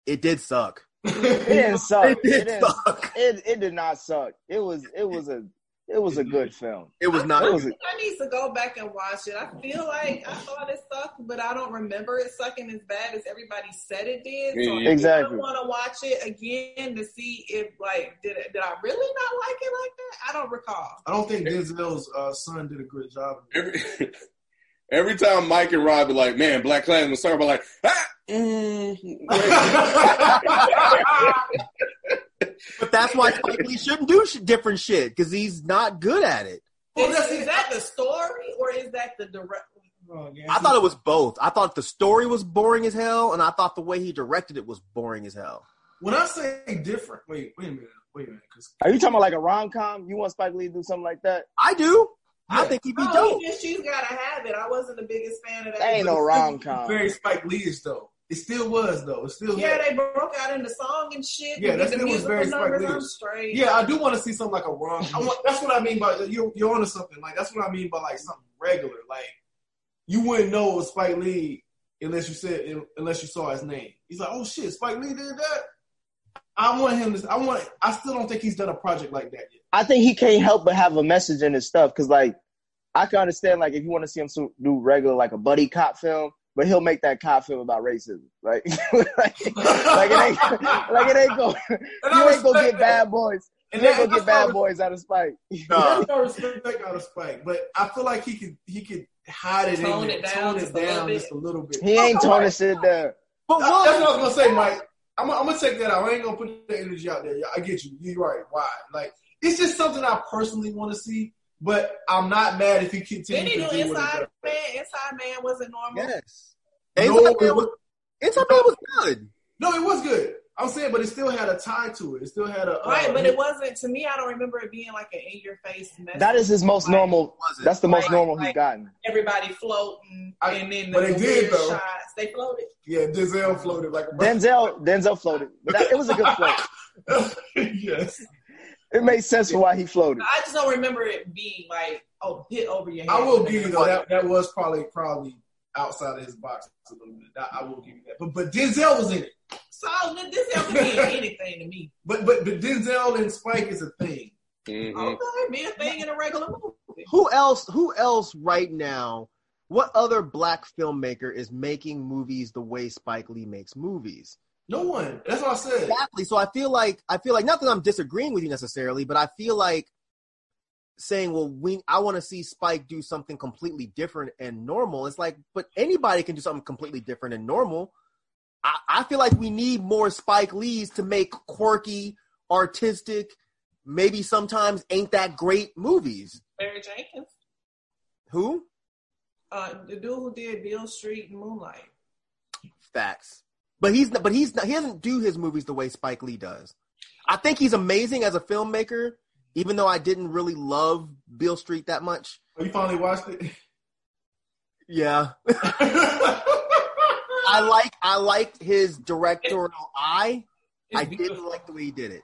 It did suck. It didn't suck. It It, didn't, suck. it, it did not suck. It was it was a it was a good film. It was not. I, was a, I need to go back and watch it. I feel like I thought it sucked, but I don't remember it sucking as bad as everybody said it did. So Yeah. Exactly. I want to watch it again to see if like did it, did I really not like it like that? I don't recall. I don't think Denzel's uh, son did a good job. Every, every time Mike and Rob be like, man, Black Klansman, talking about like, ah, mm, But that's why Spike Lee shouldn't do sh- different shit because he's not good at it. Well, is, is that the story or is that the direct? Oh, yeah. I thought it was both. I thought the story was boring as hell, and I thought the way he directed it was boring as hell. When I say different, wait, wait a minute, wait a minute, are you talking about like a rom com? You want Spike Lee to do something like that? I do. I think he'd be Oh, dope. even she's gotta have it. I wasn't the biggest fan of that. That ain't no rom com. very Spike Lee-ish though. It still was though. It still Yeah, they broke out into song and shit. Yeah, and that still was very Spike Lee-ish. straight. Yeah, I do want to see something like a rom. I want, that's what I mean by you. You're onto something. Like that's what I mean by like something regular. Like you wouldn't know it was Spike Lee unless you said unless you saw his name. He's like, oh shit, Spike Lee did that. I want him to. I want. I still don't think he's done a project like that yet. I think he can't help but have a message in his stuff because like I can understand like if you want to see him do regular like a buddy cop film, but he'll make that cop film about racism. Like like, like it ain't like it ain't go And you ain't gonna get that. bad boys. And You ain't gonna get bad why- boys out of Spike. No. I respect out of Spike, but I feel like he could he could hide it Tone in there, it down tone it down bit. just a little bit. He ain't I'm toning shit down. But what? That's what I was gonna say, Mike. I'm, I'm gonna take that out. I ain't gonna put the energy out there. I get you. You're right. Why? Like it's just something I personally want to see, but I'm not mad if he continues Didn't he to do do what he Inside does. Man? Inside Man wasn't normal. Yes. No, Inside Man it was, was- Inside Man was good. No, it was good. I'm saying, but it still had a tie to it. It still had a uh, Right, but it wasn't to me. I don't remember it being like an in your face message. That is his most normal. Was it? That's the most Like- normal he's gotten. everybody floating, I- and then but the, they the did, though. shots. They floated. yeah. Denzel floated like a Denzel Denzel floated, but that, it was a good float. yes, It made sense for why he floated. I just don't remember it being like oh hit over your head. I will give you though. That, that was probably probably outside of his box a little bit. I, I will give you that. But but Denzel was in it. So this can be anything to me. But but but Denzel and Spike is a thing. Mhm. Okay, be a thing in a regular movie. Who else? Who else right now? What other black filmmaker is making movies the way Spike Lee makes movies? No one. That's what I said. Exactly. So I feel like I feel like not that I'm disagreeing with you necessarily, but I feel like saying, "Well, we I want to see Spike do something completely different and normal." It's like, but anybody can do something completely different and normal. I, I feel like we need more Spike Lees to make quirky, artistic, maybe sometimes ain't that great movies. Barry Jenkins, Who? uh, the dude who did Beale Street and Moonlight. Facts. But he's not, but he's not, he doesn't do his movies the way Spike Lee does. I think he's amazing as a filmmaker, even though I didn't really love Beale Street that much. Oh, you finally watched it? Yeah. I like I liked his directorial eye. It's I didn't like the way he did it.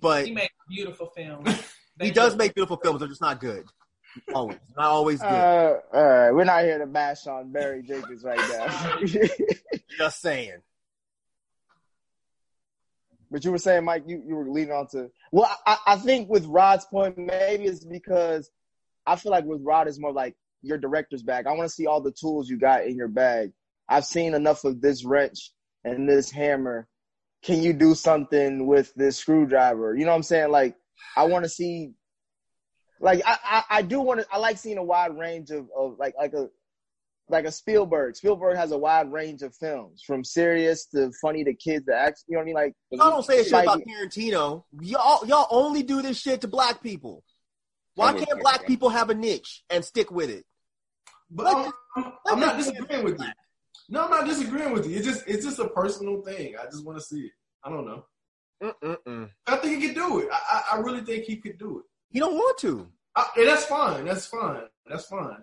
But He makes beautiful films. he does make beautiful films, they're just not good. Always. Not always good. Uh, all right, we're not here to bash on Barry Jenkins right now. just saying. But you were saying, Mike, you, you were leading on to. Well, I, I think with Rod's point, maybe it's because I feel like with Rod is more like your director's bag. I want to see all the tools you got in your bag. I've seen enough of this wrench and this hammer. Can you do something with this screwdriver? You know what I'm saying? Like, I want to see. Like I, I, I do want to. I like seeing a wide range of, of like like a like a Spielberg. Spielberg has a wide range of films, from serious to funny to kids to action. You know what I mean? Like Y'all don't say a shit Like- about Tarantino. Y'all y'all only do this shit to black people. Why can't you, black people have a niche and stick with it? But I'm, I'm, I'm not disagreeing with you. No, I'm not disagreeing with you. It's just it's just a personal thing. I just want to see it. I don't know. Mm-mm-mm. I think he could do it. I, I, I really think he could do it. He don't want to. I, and that's fine. That's fine. That's fine.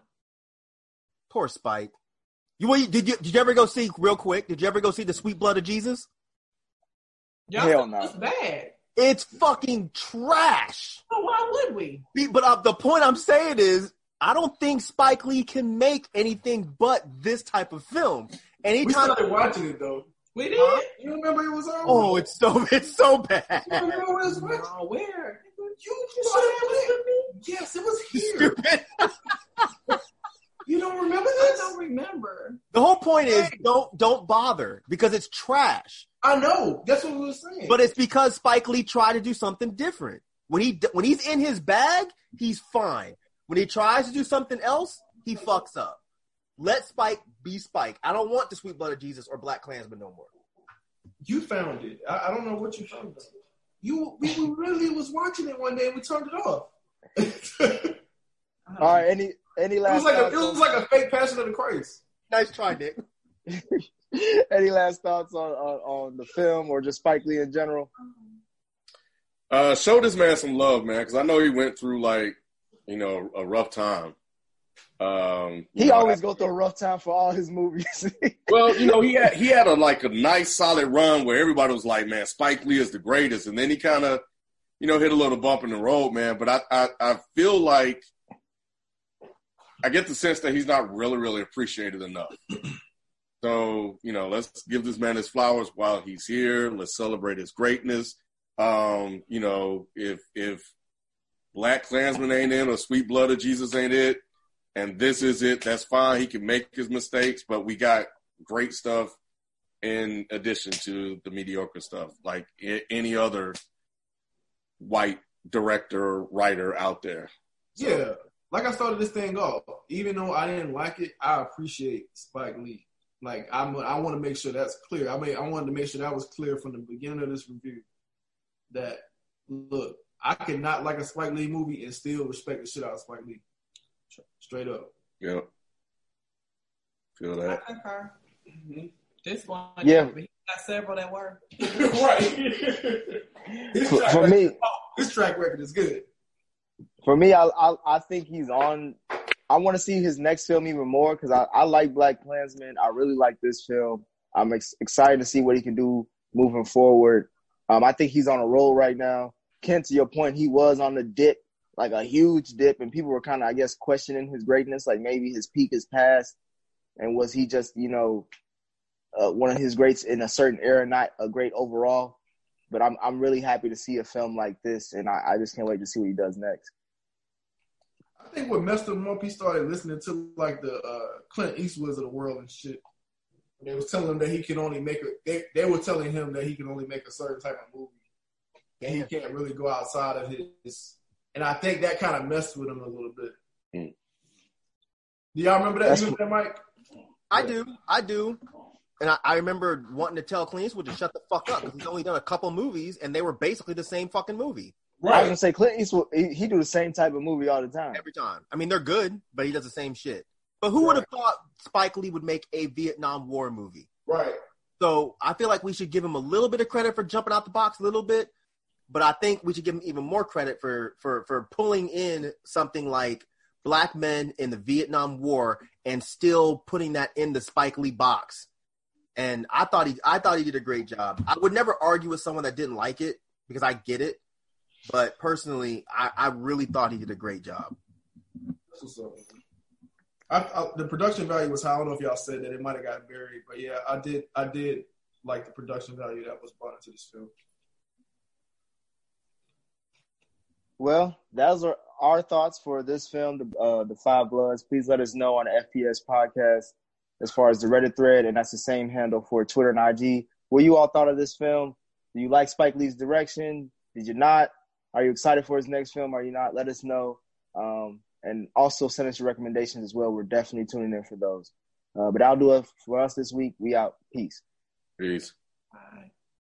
Poor Spike. You, what, you did you did you ever go see real quick? Did you ever go see the Sweet Blood of Jesus? Y'all Hell no. It's bad. It's fucking trash. But why would we? But uh, the point I'm saying is, I don't think Spike Lee can make anything but this type of film. We Anytime, started watching it though. We did. Huh? You remember it was on? oh, it's so it's so You bad. remember it was watching? Oh, where? You saw it? Yes, it was here. Stupid. You don't remember this? I don't remember. The whole point is, don't don't bother because it's trash. I know. That's what we were saying. But it's because Spike Lee tried to do something different. When he when he's in his bag, he's fine. When he tries to do something else, he fucks up. Let Spike be Spike. I don't want the Sweet Blood of Jesus or Black Klansman no more. you found it. I, I don't know what you found. Though. You we were really was watching it one day and we turned it off. it All right, any any last was like a, it thoughts was like a fake Passion of the Christ. Nice try, Nick. on, any last thoughts on, on on the film or just Spike Lee in general? Uh, show this man some love, man, because I know he went through like, you know, a rough time. Um, He know, always go through a rough time for all his movies. Well, you know, he had he had a like a nice solid run where everybody was like, "Man, Spike Lee is the greatest," and then he kind of, you know, hit a little bump in the road, man. But I, I I feel like I get the sense that he's not really really appreciated enough. So you know, let's give this man his flowers while he's here. Let's celebrate his greatness. Um, you know, if if Black Klansman ain't in or Sweet Blood of Jesus ain't it, and this is it, that's fine. He can make his mistakes, but we got great stuff in addition to the mediocre stuff, like any other white director writer out there. Yeah, like I started this thing off. Even though I didn't like it, I appreciate Spike Lee. Like I'm, I want to make sure that's clear. I mean, I wanted to make sure that was clear from the beginning of this review. That look, I cannot like a Spike Lee movie and still respect the shit out of Spike Lee. Straight up. Yeah. Feel I that. concur. Mm-hmm. This one, Yeah. got several that were. right. for, track for record, me, his track record is good. For me, I I, I think he's on. I want to see his next film even more because I, I like Black Klansman. I really like this film. I'm ex- excited to see what he can do moving forward. Um, I think he's on a roll right now. Ken, to your point, he was on the dip, like a huge dip, and people were kind of, I guess, questioning his greatness. Like maybe his peak is past. and was he just you know uh, one of his greats in a certain era, not a great overall. But I'm I'm really happy to see a film like this, and I, I just can't wait to see what he does next. I think what messed him up, he started listening to like the uh, Clint Eastwoods of the world and shit. They was telling him that he can only make a. They, they were telling him that he can only make a certain type of movie, and he can't really go outside of his. And I think that kind of messed with him a little bit. Mm. Do y'all remember that? That's- You remember that, Mike? I do, I do. And I, I remember wanting to tell Clint Eastwood to shut the fuck up because he's only done a couple movies and they were basically the same fucking movie I was gonna say Clint Eastwood, he, he do the same type of movie all the time. every time. I mean, they're good, but he does the same shit. But who would have thought Spike Lee would make a Vietnam War movie? Right. So I feel like we should give him a little bit of credit for jumping out the box a little bit, but I think we should give him even more credit for for for pulling in something like black men in the Vietnam War and still putting that in the Spike Lee box. And I thought he I thought he did a great job. I would never argue with someone that didn't like it because I get it. But personally, I, I really thought he did a great job. That's what's up. I, I, the production value was high. I don't know if y'all said that it might have gotten buried, but yeah, I did. I did like the production value that was brought into this film. Well, those are our thoughts for this film, the, uh, the Five Bloods. Please let us know on the FPS podcast as far as the Reddit thread, and that's the same handle for Twitter and IG. What you all thought of this film? Do you like Spike Lee's direction? Did you not? Are you excited for his next film? Are you not? Let us know. Um, and also send us your recommendations as well. We're definitely tuning in for those. Uh, but I'll do it for us this week. We out. Peace. Peace. Bye.